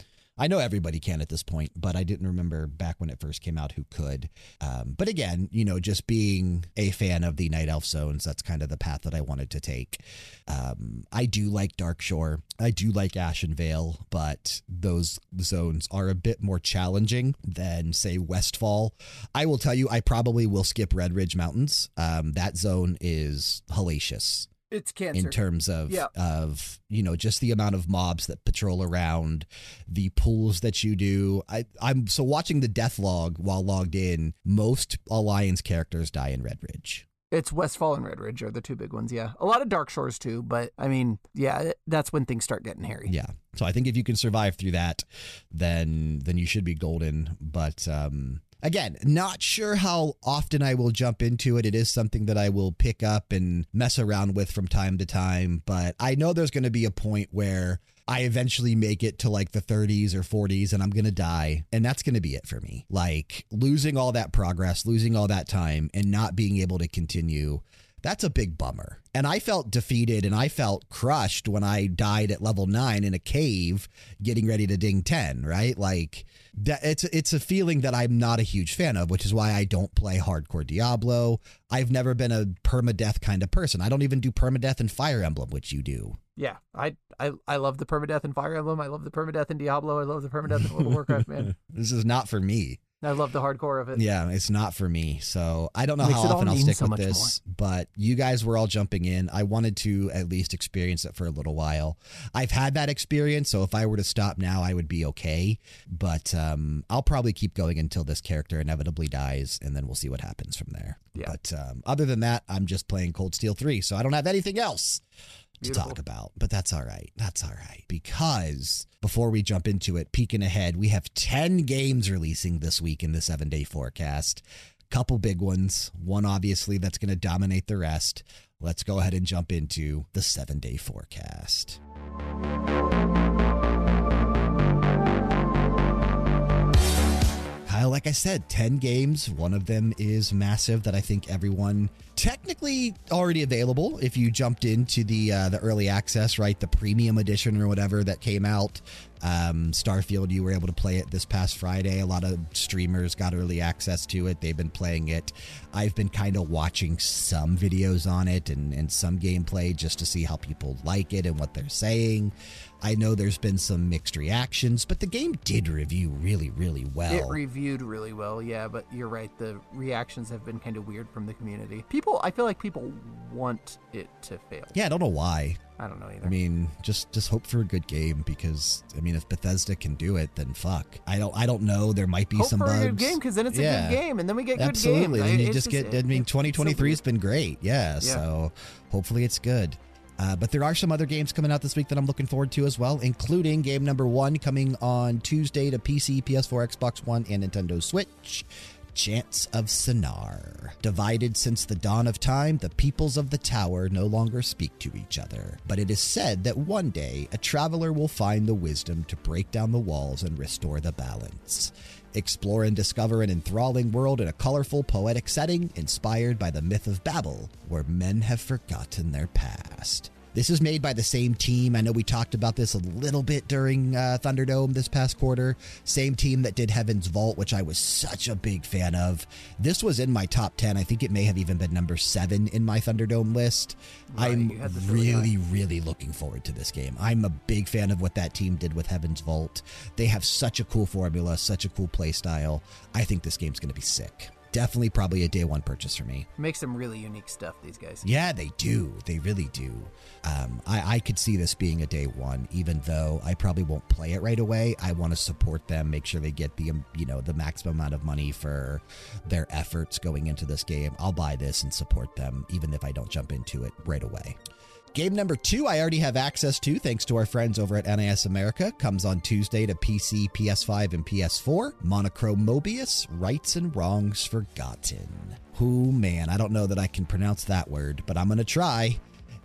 I know everybody can at this point, but I didn't remember back when it first came out who could. Um, but again, you know, just being a fan of the Night Elf zones, that's kind of the path that I wanted to take. Um, I do like Darkshore. I do like Ashenvale, but those zones are a bit more challenging than, say, Westfall. I will tell you, I probably will skip Redridge Mountains. Um, that zone is hellacious It's cancer. in terms of Yeah. of you know just the amount of mobs that patrol around the pools that you do i i'm so watching the death log while logged in most alliance characters die in redridge It's Westfall and Redridge are the two big ones, yeah. A lot of Darkshores too, but I mean, yeah, that's when things start getting hairy. yeah so i think if you can survive through that then then you should be golden but um Again, not sure how often I will jump into it. It is something that I will pick up and mess around with from time to time, but I know there's going to be a point where I eventually make it to like the 30s or 40s and I'm going to die. And that's going to be it for me. Like losing all that progress, losing all that time, and not being able to continue. That's a big bummer. And I felt defeated and I felt crushed when I died at level nine in a cave getting ready to ding 10, right? Like, that it's it's a feeling that I'm not a huge fan of, which is why I don't play hardcore Diablo. I've never been a permadeath kind of person. I don't even do permadeath in Fire Emblem, which you do. Yeah, I, I I love the permadeath in Fire Emblem. I love the permadeath in Diablo. I love the permadeath in World of Warcraft, man. This is not for me. I love the hardcore of it. Yeah, it's not for me. So I don't know how often I'll stick so with this, but you guys were all jumping in. I wanted to at least experience it for a little while. I've had that experience, so if I were to stop now, I would be okay. But um, I'll probably keep going until this character inevitably dies, and then we'll see what happens from there. Yeah. But um, other than that, I'm just playing Cold Steel 3, so I don't have anything else to Beautiful. talk about. But that's all right. That's all right. Because before we jump into it, peeking ahead, we have 10 games releasing this week in the seven day forecast. Couple big ones. One, obviously, that's going to dominate the rest. Let's go ahead and jump into the seven day forecast. Like I said, 10 games. One of them is massive that I think everyone technically already available if you jumped into the uh, the early access, right? The premium edition or whatever that came out. Um, Starfield, you were able to play it this past Friday. A lot of streamers got early access to it. They've been playing it. I've been kind of watching some videos on it and, and some gameplay just to see how people like it and what they're saying. I know there's been some mixed reactions, but the game did review really, really well. It reviewed really well, yeah, but you're right. The reactions have been kind of weird from the community. People, I feel like people want it to fail. yeah, I don't know why. I don't know either. I mean, just just hope for a good game because I mean, if Bethesda can do it, then fuck. I don't I don't know. There might be Hope some for bugs. a good game because then it's a Yeah. good game, and then we get good Absolutely, and I- you it's just get. I mean, it's so 2023 has been great. Yeah, so hopefully it's good. Uh, but there are some other games coming out this week that I'm looking forward to as well, including game number one coming on Tuesday to PC, PS4, Xbox One, and Nintendo Switch. Chants of Sennaar. Divided since the dawn of time, the peoples of the tower no longer speak to each other. But it is said that one day a traveler will find the wisdom to break down the walls and restore the balance. Explore and discover an enthralling world in a colorful, poetic setting inspired by the myth of Babel, where men have forgotten their past. This is made by the same team. I know we talked about this a little bit during uh, Thunderdome this past quarter. Same team that did Heaven's Vault, which I was such a big fan of. This was in my top 10. I think it may have even been number seven in my Thunderdome list. Right, I'm you had this really really, really looking forward to this game. I'm a big fan of what that team did with Heaven's Vault. They have such a cool formula, such a cool play style. I think this game's going to be sick. Definitely, probably a day one purchase for me. Make some really unique stuff, these guys. Yeah, they do. They really do. Um, I, I could see this being a day one, even though I probably won't play it right away. I want to support them, make sure they get the um, you know the maximum amount of money for their efforts going into this game. I'll buy this and support them, even if I don't jump into it right away. Game number two, I already have access to thanks to our friends over at NIS America. Comes on Tuesday to PC, PS5, and PS4. Monochrome Mobius, Rights and Wrongs Forgotten. Who, man, I don't know that I can pronounce that word, but I'm going to try.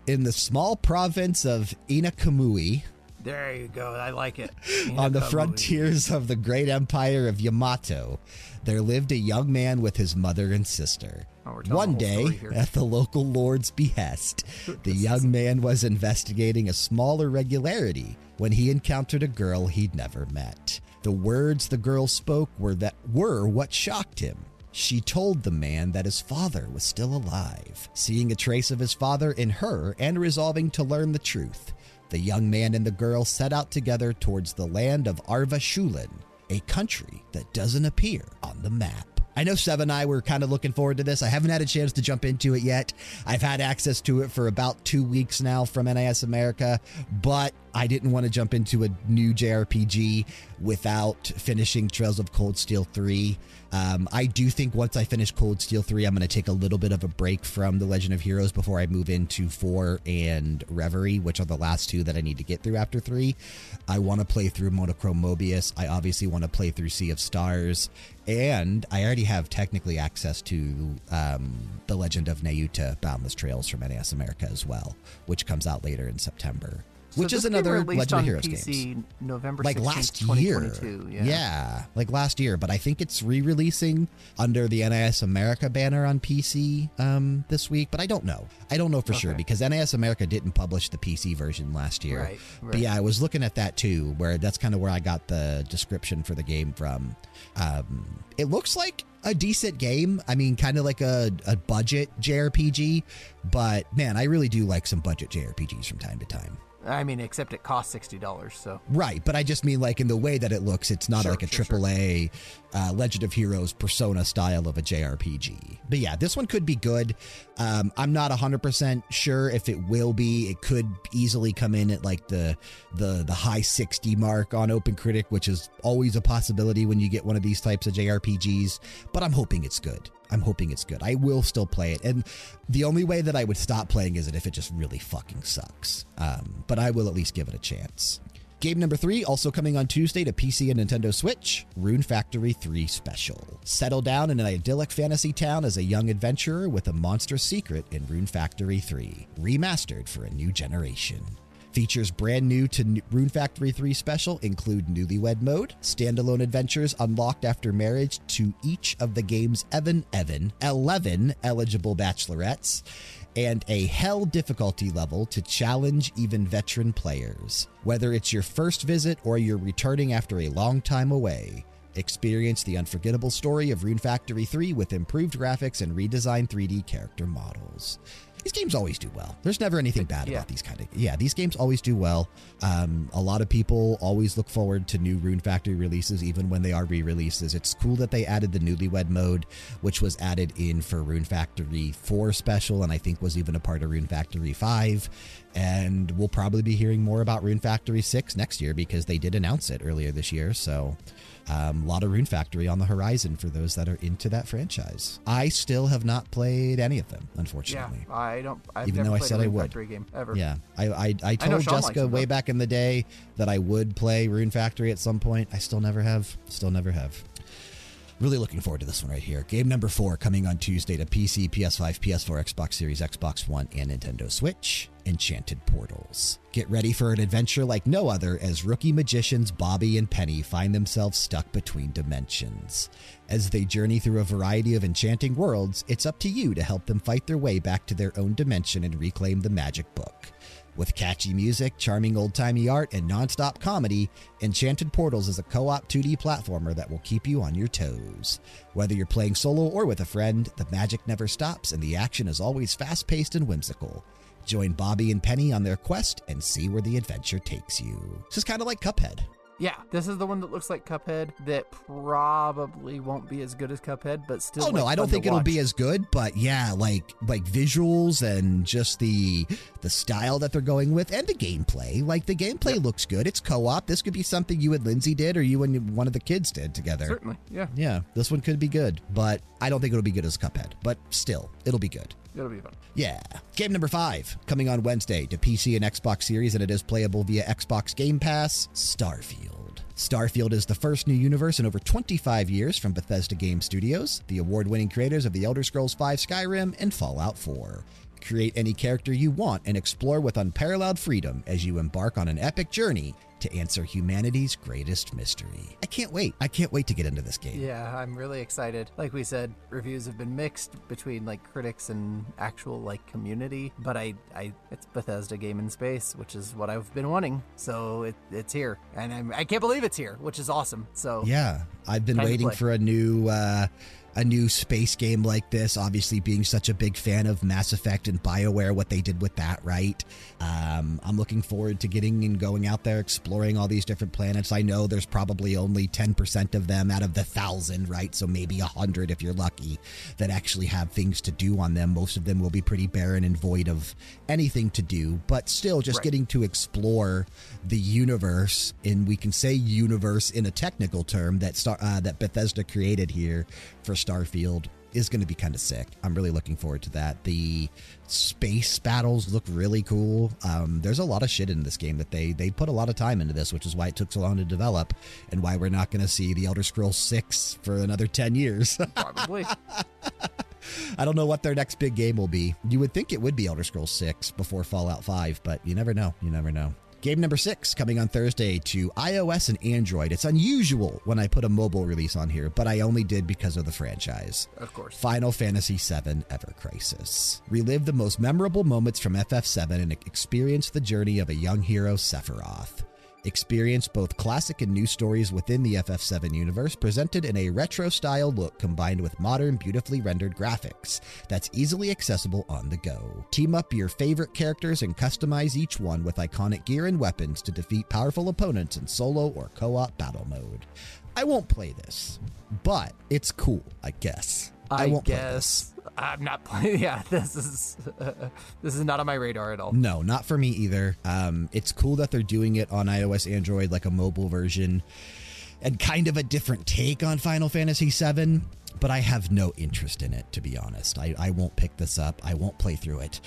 In the small province of Inakamui, There you go. I like it. on the frontiers of the great empire of Yamato, there lived a young man with his mother and sister. Oh, One day, at the local lord's behest, the young man was investigating a small irregularity when he encountered a girl he'd never met. The words the girl spoke were that were what shocked him. She told the man that his father was still alive, seeing a trace of his father in her and resolving to learn the truth. The young man and the girl set out together towards the land of Arva Shulin, a country that doesn't appear on the map. I know Sev and I were kind of looking forward to this. I haven't had a chance to jump into it yet. I've had access to it for about two weeks now from NIS America, but I didn't want to jump into a new JRPG without finishing Trails of Cold Steel 3. Um, I do think once I finish Cold Steel 3, I'm going to take a little bit of a break from The Legend of Heroes before I move into 4 and Reverie, which are the last two that I need to get through after 3. I want to play through Monochrome Mobius. I obviously want to play through Sea of Stars. And I already have technically access to um, The Legend of Nayuta Boundless Trails from NIS America as well, which comes out later in September. So which is another Legend of Heroes PC game November like 16th, last year. 2022. Yeah. like last year. But I think it's re-releasing under the NIS America banner on PC um, this week. But I don't know. I don't know for sure because NIS America didn't publish the PC version last year. Right, But yeah, I was looking at that too, where that's kind of where I got the description for the game from. Um, it looks like a decent game. I mean, kind of like a, a budget JRPG. But man, I really do like some budget JRPGs from time to time. I mean, except it costs sixty dollars. So Right, but I just mean like in the way that it looks, it's not Sure, like a sure, sure. triple A uh, Legend of Heroes Persona style of a JRPG. But yeah, this one could be good. Um, I'm not 100% sure if it will be. It could easily come in at like the the the high 60 mark on OpenCritic, which is always a possibility when you get one of these types of JRPGs, but I'm hoping it's good. I'm hoping it's good. I will still play it. And the only way that I would stop playing is if it just really fucking sucks. Um, but I will at least give it a chance. Game number three, also coming on Tuesday to PC and Nintendo Switch, Rune Factory 3 Special. Settle down in an idyllic fantasy town as a young adventurer with a monstrous secret in Rune Factory 3, remastered for a new generation. Features brand new to Rune Factory 3 Special include Newlywed Mode, standalone adventures unlocked after marriage to each of the game's Evan Evan, 11 eligible bachelorettes, and a hell difficulty level to challenge even veteran players. Whether it's your first visit or you're returning after a long time away, experience the unforgettable story of Rune Factory 3 with improved graphics and redesigned 3D character models. These games always do well. There's never anything bad Yeah. about these kind of. Yeah, these games always do well. Um, a lot of people always look forward to new Rune Factory releases, even when they are re-releases. It's cool that they added the Newlywed mode, which was added in for Rune Factory 4 special, and I think was even a part of Rune Factory 5. And we'll probably be hearing more about Rune Factory 6 next year because they did announce it earlier this year. So um, a lot of Rune Factory on the horizon for those that are into that franchise. I still have not played any of them, unfortunately. yeah. I don't. I've Even never though I said a I would. Factory game ever. Yeah, I I, I I told likes Jessica way back in the day that I would play Rune Factory at some point. I still never have. Still never have. Really looking forward to this one right here. Game number four coming on Tuesday to PC, PS5, PS4, Xbox Series, Xbox One, and Nintendo Switch. Enchanted Portals. Get ready for an adventure like no other as rookie magicians Bobby and Penny find themselves stuck between dimensions. As they journey through a variety of enchanting worlds, it's up to you to help them fight their way back to their own dimension and reclaim the magic book. With catchy music, charming old timey art, and nonstop comedy, Enchanted Portals is a co op 2D platformer that will keep you on your toes. Whether you're playing solo or with a friend, the magic never stops and the action is always fast paced and whimsical. Join Bobby and Penny on their quest and see where the adventure takes you. This is kind of like Cuphead. Yeah, this is the one that looks like Cuphead that probably won't be as good as Cuphead, but still. Oh no, I don't think it'll be as good, but yeah, like like visuals and just the the style that they're going with and the gameplay. Like the gameplay looks good. It's co-op. This could be something you and Lindsay did or you and one of the kids did together. Certainly, yeah, Yeah, this one could be good, but I don't think it'll be good as Cuphead. But still, it'll be good. It'll be fun. Yeah. Game number five, coming on Wednesday to PC and Xbox Series, and it is playable via Xbox Game Pass Starfield. Starfield is the first new universe in over 25 years from Bethesda Game Studios, the award winning creators of The Elder Scrolls V Skyrim and Fallout 4. Create any character you want and explore with unparalleled freedom as you embark on an epic journey to answer humanity's greatest mystery. I can't wait. I can't wait to get into this game. Yeah, I'm really excited. Like we said, reviews have been mixed between like critics and actual like community, but I, I, it's Bethesda game in space, which is what I've been wanting. So it, it's here, and I'm, I can't believe it's here, which is awesome. So Yeah, I've been waiting for a new uh, a new space game like this. Obviously, being such a big fan of Mass Effect and Bioware, what they did with that, right? Um, I'm looking forward to getting and going out there, exploring all these different planets. I know there's probably only 10% of them out of the thousand, right? So maybe a hundred if you're lucky that actually have things to do on them. Most of them will be pretty barren and void of anything to do, but still, just Right. getting to explore the universe, and we can say universe in a technical term that Star uh, that Bethesda created here for Starfield is going to be kind of sick. I'm really looking forward to that. The space battles look really cool. Um, there's a lot of shit in this game that they they put a lot of time into this, which is why it took so long to develop, and why we're not going to see the Elder Scrolls Six for another ten years. probably. I don't know what their next big game will be. You would think it would be Elder Scrolls 6 before Fallout 5, but you never know. You never know. Game number six coming on Thursday to iOS and Android. It's unusual when I put a mobile release on here, but I only did because of the franchise. of course. Final Fantasy VII Ever Crisis. Relive the most memorable moments from FF7 and experience the journey of a young hero, Sephiroth. Experience both classic and new stories within the FF7 universe presented in a retro style look combined with modern, beautifully rendered graphics that's easily accessible on the go. Team up your favorite characters and customize each one with iconic gear and weapons to defeat powerful opponents in solo or co op battle mode. I won't play this, but it's cool, I guess. I, this. guess I'm not playing. Yeah, this is this is not on my radar at all. No, not for me either. Um, it's cool that they're doing it on iOS, Android, like a mobile version, and kind of a different take on Final Fantasy VII. But I have no interest in it, to be honest. I, I won't pick this up. I won't play through it.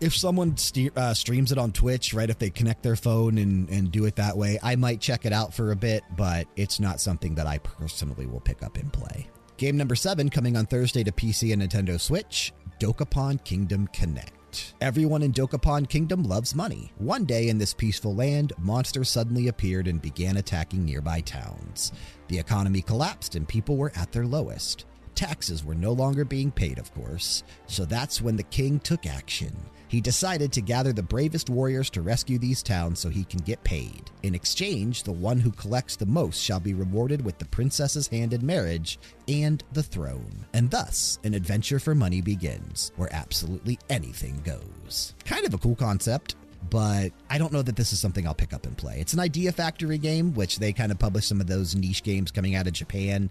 If someone uh, streams it on Twitch, right, if they connect their phone and, and do it that way, I might check it out for a bit, but it's not something that I personally will pick up and play. Game number seven coming on Thursday to PC and Nintendo Switch Dokapon Kingdom Connect. Everyone in Dokapon Kingdom loves money. One day in this peaceful land, monsters suddenly appeared and began attacking nearby towns. The economy collapsed and people were at their lowest. Taxes were no longer being paid, of course, so that's when the king took action. He decided to gather the bravest warriors to rescue these towns so he can get paid. In exchange, the one who collects the most shall be rewarded with the princess's hand in marriage and the throne. And thus, an adventure for money begins, where absolutely anything goes. Kind of a cool concept but I don't know that this is something I'll pick up and play. It's an Idea Factory game, which they kind of publish some of those niche games coming out of Japan.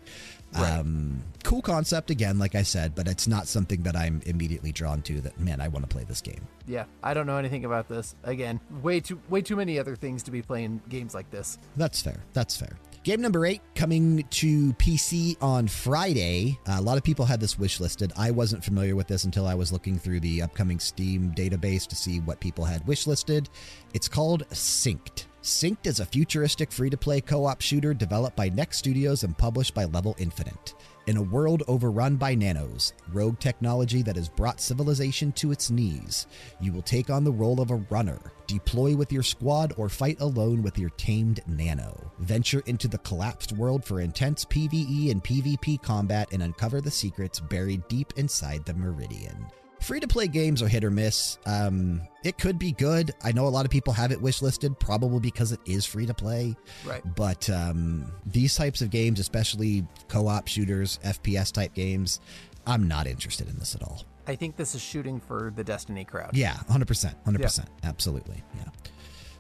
Right. Um, cool concept, again, like I said, but it's not something that I'm immediately drawn to that, man, I want to play this game. Yeah, I don't know anything about this. Again, way too way too many other things to be playing games like this. That's fair. That's fair. Game number eight coming to PC on Friday. Uh, a lot of people had this wish listed. I wasn't familiar with this until I was looking through the upcoming Steam database to see what people had wish listed. It's called Synced. Synced is a futuristic free to play co op shooter developed by Next Studios and published by Level Infinite. In a world overrun by nanos, rogue technology that has brought civilization to its knees, you will take on the role of a runner, deploy with your squad, or fight alone with your tamed nano. Venture into the collapsed world for intense PvE and PvP combat and uncover the secrets buried deep inside the Meridian. Free to play games are hit or miss. Um, it could be good. I know a lot of people have it wishlisted, probably because it is free to play. Right. But um, these types of games, especially co op shooters, FPS type games, I'm not interested in this at all. I think this is shooting for the Destiny crowd. Yeah, 100%. 100%. Absolutely. Yeah.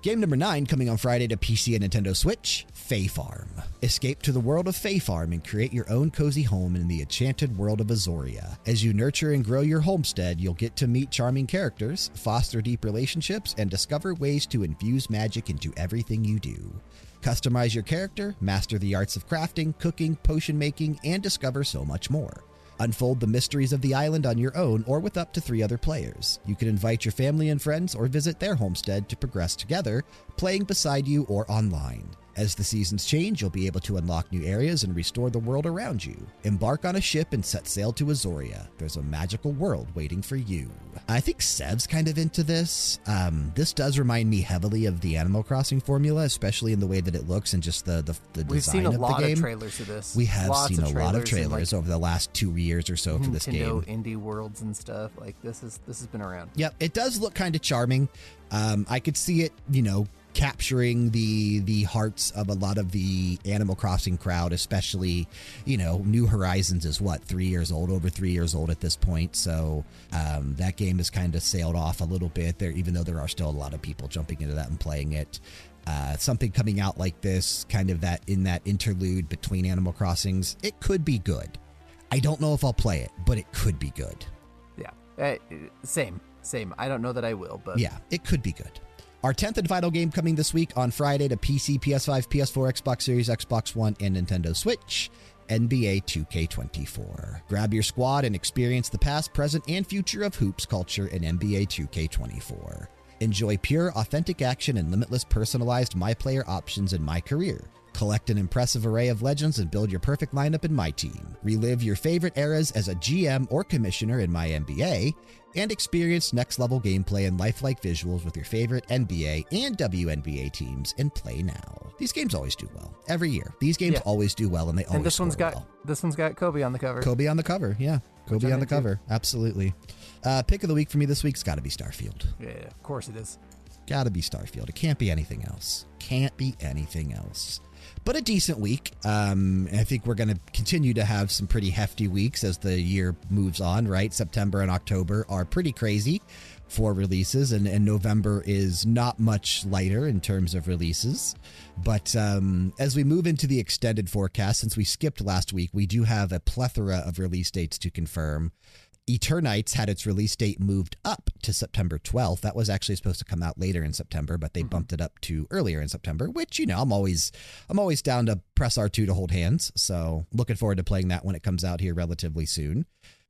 Game number nine coming on Friday to PC and Nintendo Switch Fae Farm. Escape to the world of Fae Farm and create your own cozy home in the enchanted world of Azoria. As you nurture and grow your homestead, you'll get to meet charming characters, foster deep relationships, and discover ways to infuse magic into everything you do. Customize your character, master the arts of crafting, cooking, potion making, and discover so much more. Unfold the mysteries of the island on your own or with up to three other players. You can invite your family and friends or visit their homestead to progress together, playing beside you or online. As the seasons change, you'll be able to unlock new areas and restore the world around you. Embark on a ship and set sail to Azoria. There's a magical world waiting for you. I think Sev's kind of into this. Um, this does remind me heavily of the Animal Crossing formula, especially in the way that it looks and just the the, the We've design seen a of lot the game. of trailers of this. we have Lots seen a lot of trailers like, over the last two years or so for this game. indie worlds and stuff. Like this is this has been around. Yep, it does look kind of charming. Um, I could see it, you know, capturing the the hearts of a lot of the Animal Crossing crowd, especially, you know, New Horizons is what three years old, over three years old at this point. So um, that game has kind of sailed off a little bit there, even though there are still a lot of people jumping into that and playing it. Uh, something coming out like this, kind of that in that interlude between Animal Crossings, it could be good. I don't know if I'll play it, but it could be good. Yeah. Uh, same. Same. I don't know that I will, but Yeah, it could be good. Our 10th and final game coming this week on Friday to PC, PS5, PS4, Xbox Series, Xbox One, and Nintendo Switch. NBA 2K24. Grab your squad and experience the past, present, and future of hoops culture in NBA 2K24. Enjoy pure, authentic action and limitless personalized My Player options in My Career. Collect an impressive array of legends and build your perfect lineup in My Team. Relive your favorite eras as a GM or commissioner in My NBA, and experience next level gameplay and lifelike visuals with your favorite NBA and WNBA teams in Play Now. These games always do well. Every year. These games Yeah. always do well and they always and this one's got well. this one's got Kobe on the cover. Kobe on the cover, yeah. Kobe on the cover. Absolutely. Uh, pick of the week for me this week's got to be Starfield. Yeah, of course it is. Got to be Starfield. It can't be anything else. Can't be anything else. But a decent week. Um, I think we're going to continue to have some pretty hefty weeks as the year moves on, right? September and October are pretty crazy for releases, and, and November is not much lighter in terms of releases. But um, as we move into the extended forecast, since we skipped last week, we do have a plethora of release dates to confirm. Eternights had its release date moved up to September 12th. That was actually supposed to come out later in September, but they mm-hmm. bumped it up to earlier in September, which, you know, I'm always I'm always down to press R2 to hold hands. So, looking forward to playing that when it comes out here relatively soon.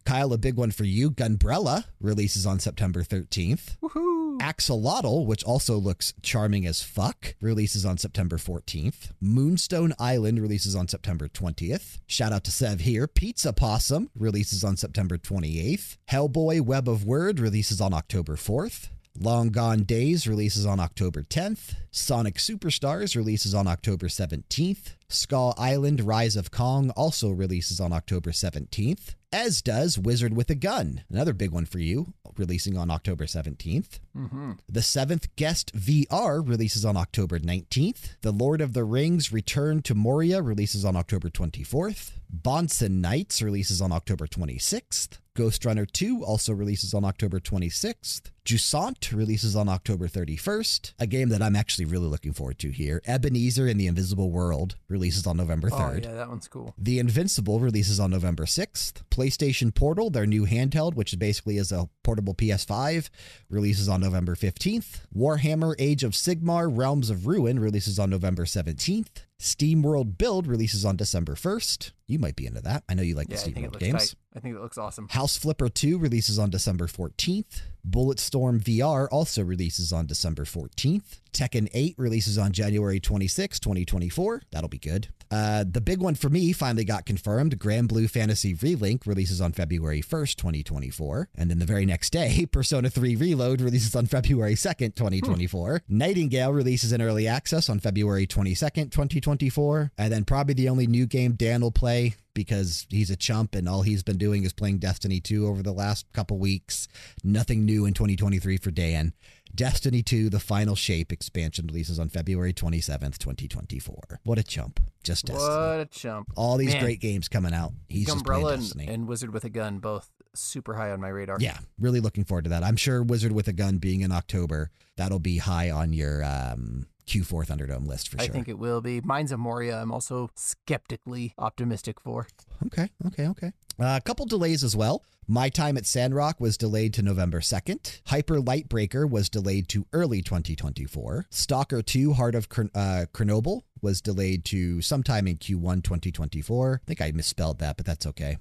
Kyle, a big one for you. Gunbrella releases on September 13th. Woohoo! Axolotl, which also looks charming as fuck, releases on September 14th. Moonstone Island releases on September 20th. Shout out to Sev here. Pizza Possum releases on September 28th. Hellboy Web of Wyrd releases on October 4th. Long Gone Days releases on October 10th. Sonic Superstars releases on October 17th. Skull Island Rise of Kong also releases on October 17th, as does Wizard with a Gun, another big one for you, releasing on October 17th. Mm-hmm. The Seventh Guest VR releases on October 19th. The Lord of the Rings Return to Moria releases on October 24th. Bonson Knights releases on October 26th. Ghostrunner 2 also releases on October 26th. Jusant releases on October 31st. A game that I'm actually really looking forward to here. Ebenezer in the Invisible World releases on November 3rd. Oh yeah, that one's cool. The Invincible releases on November 6th. PlayStation Portal, their new handheld, which basically is a portable PS5, releases on November 15th. Warhammer Age of Sigmar Realms of Ruin releases on November 17th. SteamWorld Build releases on December 1st. You might be into that. I know you like Yeah, the I think it SteamWorld looks games. tight. I think it looks awesome. House Flipper 2 releases on December 14th. Bulletstorm VR also releases on December 14th. Tekken 8 releases on January 26, 2024. That'll be good. Uh, the big one for me finally got confirmed. Granblue Fantasy Relink releases on February 1st, 2024. And then the very next day, Persona 3 Reload releases on February 2nd, 2024. Nightingale releases in early access on February 22nd, 2024. And then probably the only new game Dan will play because he's a chump and all he's been doing is playing Destiny 2 over the last couple weeks. Nothing new in 2023 for Dan. Destiny 2 The Final Shape expansion releases on February 27th, 2024. What a chump. Just Destiny. What a chump. All these Man. great games coming out. He's just Gunbrella and, and Wizard with a Gun both super high on my radar. yeah, really looking forward to that. I'm sure Wizard with a Gun being in October, that'll be high on your um, Q4 Thunderdome list for sure. I think it will be. Mines of Moria, I'm also skeptically optimistic for. Okay, okay, okay. Uh, a couple delays as well. My Time at Sandrock was delayed to November 2nd. Hyper Light Breaker was delayed to early 2024. Stalker 2 Heart of Chron- uh, Chernobyl was delayed to sometime in Q1 2024. I think I misspelled that, but that's okay.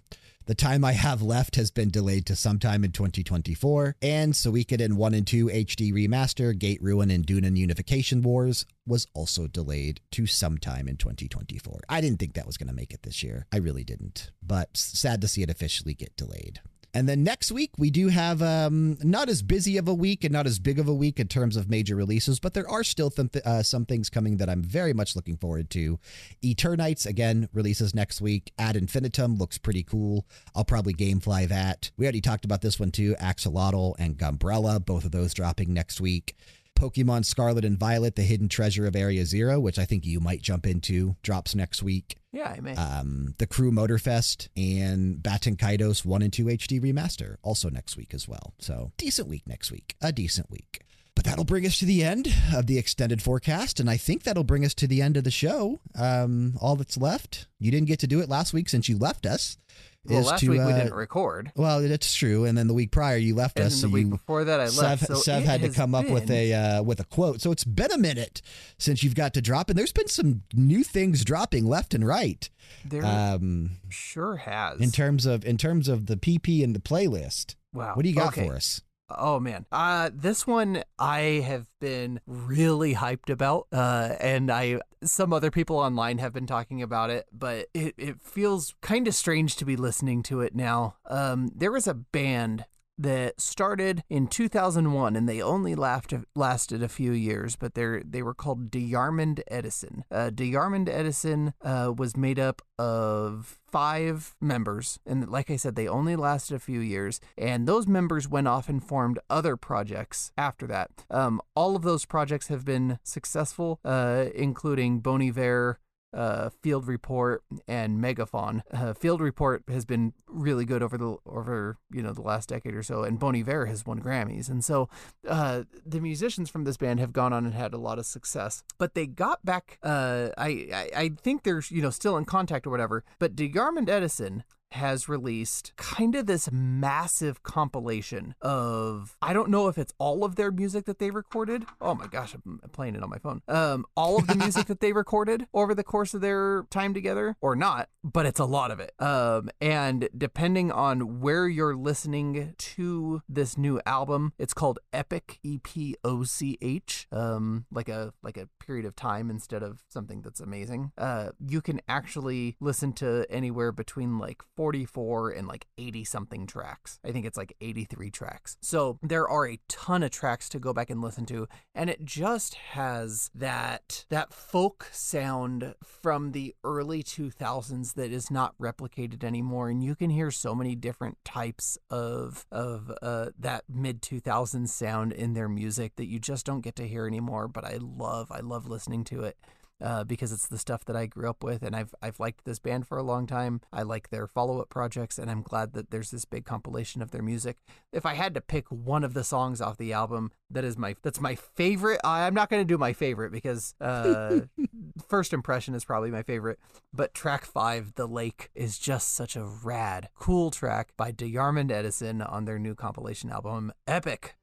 The time I have left has been delayed to sometime in 2024, and Suikoden 1 and 2 HD Remaster, Gate Rune, and Dunan Unification Wars was also delayed to sometime in 2024. I didn't think that was going to make it this year. I really didn't, but sad to see it officially get delayed. And then next week, we do have um, not as busy of a week and not as big of a week in terms of major releases, but there are still th- uh, some things coming that I'm very much looking forward to. Eternights, again, releases next week. Ad Infinitum looks pretty cool. I'll probably gamefly that. We already talked about this one too Axolotl and Gunbrella, both of those dropping next week. Pokemon Scarlet and Violet, The Hidden Treasure of Area Zero, which I think you might jump into, drops next week Yeah, I may. um, the Crew Motorfest and Baten Kaitos 1 and 2 HD Remaster also next week as well. So, decent week next week. A decent week. But that'll bring us to the end of the extended forecast, and I think that'll bring us to the end of the show. Um, all that's left, you didn't get to do it last week since you left us. well, last to, week we uh, didn't record. Well, that's true, and then the week prior you left And us, so the week you before that I left. Sev, so Sev had to come up with a uh, with a quote. So it's been a minute since you've got to drop, and there's been some new things dropping left and right. There Um, sure has. in terms of in terms of the PP and the playlist. wow. What do you got okay. for us? Oh man, uh, this one I have been really hyped about, uh, and I some other people online have been talking about it, but it it feels kind of strange to be listening to it now. Um, there was a band that started in 2001 and they only laughed, lasted a few years but they they were called DeYarmond Edison. Uh, DeYarmond Edison uh, was made up of five members and like I said they only lasted a few years and those members went off and formed other projects after that. Um, all of those projects have been successful uh, including Bon Iver, uh, Field Report and Megafaun. Uh, Field Report has been really good over the over you know the last decade or so, and Bon Iver has won Grammys, and so uh, the musicians from this band have gone on and had a lot of success. But they got back. Uh, I, I I think they're you know still in contact or whatever. But DeYarmond Edison has released kind of this massive compilation of I don't know if it's all of their music that they recorded. Oh my gosh, I'm playing it on my phone. Um, all of the music that they recorded over the course of their time together, or not, but it's a lot of it. Um, and depending on where you're listening to this new album, it's called Epoch E P O C H. Um, like a like a period of time instead of something that's amazing. Uh, you can actually listen to anywhere between like 44 and like 80 something tracks. I think it's like 83 tracks. So there are a ton of tracks to go back and listen to and it just has that that folk sound from the early 2000s that is not replicated anymore and you can hear so many different types of of uh, that mid 2000s sound in their music that you just don't get to hear anymore but I love I love listening to it uh, because it's the stuff that I grew up with, and I've I've liked this band for a long time. I like their follow up projects, and I'm glad that there's this big compilation of their music. If I had to pick one of the songs off the album, that is my that's my favorite. I- I'm not going to do my favorite because uh, first impression is probably my favorite, but track five, "The Lake," is just such a rad, cool track by DeYarmond Edison on their new compilation album, Epoch.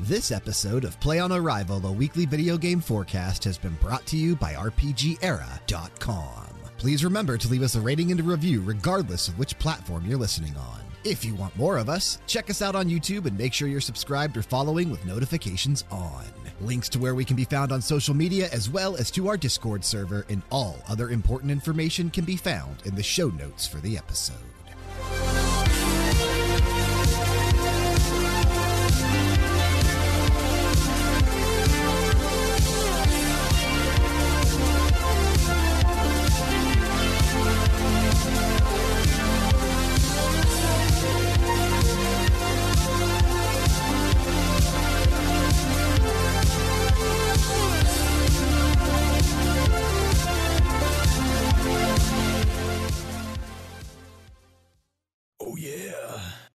This episode of Play on Arrival, a weekly video game forecast, has been brought to you by RPGera.com. Please remember to leave us a rating and a review regardless of which platform you're listening on. If you want more of us, check us out on YouTube and make sure you're subscribed or following with notifications on. Links to where we can be found on social media as well as to our Discord server and all other important information can be found in the show notes for the episode.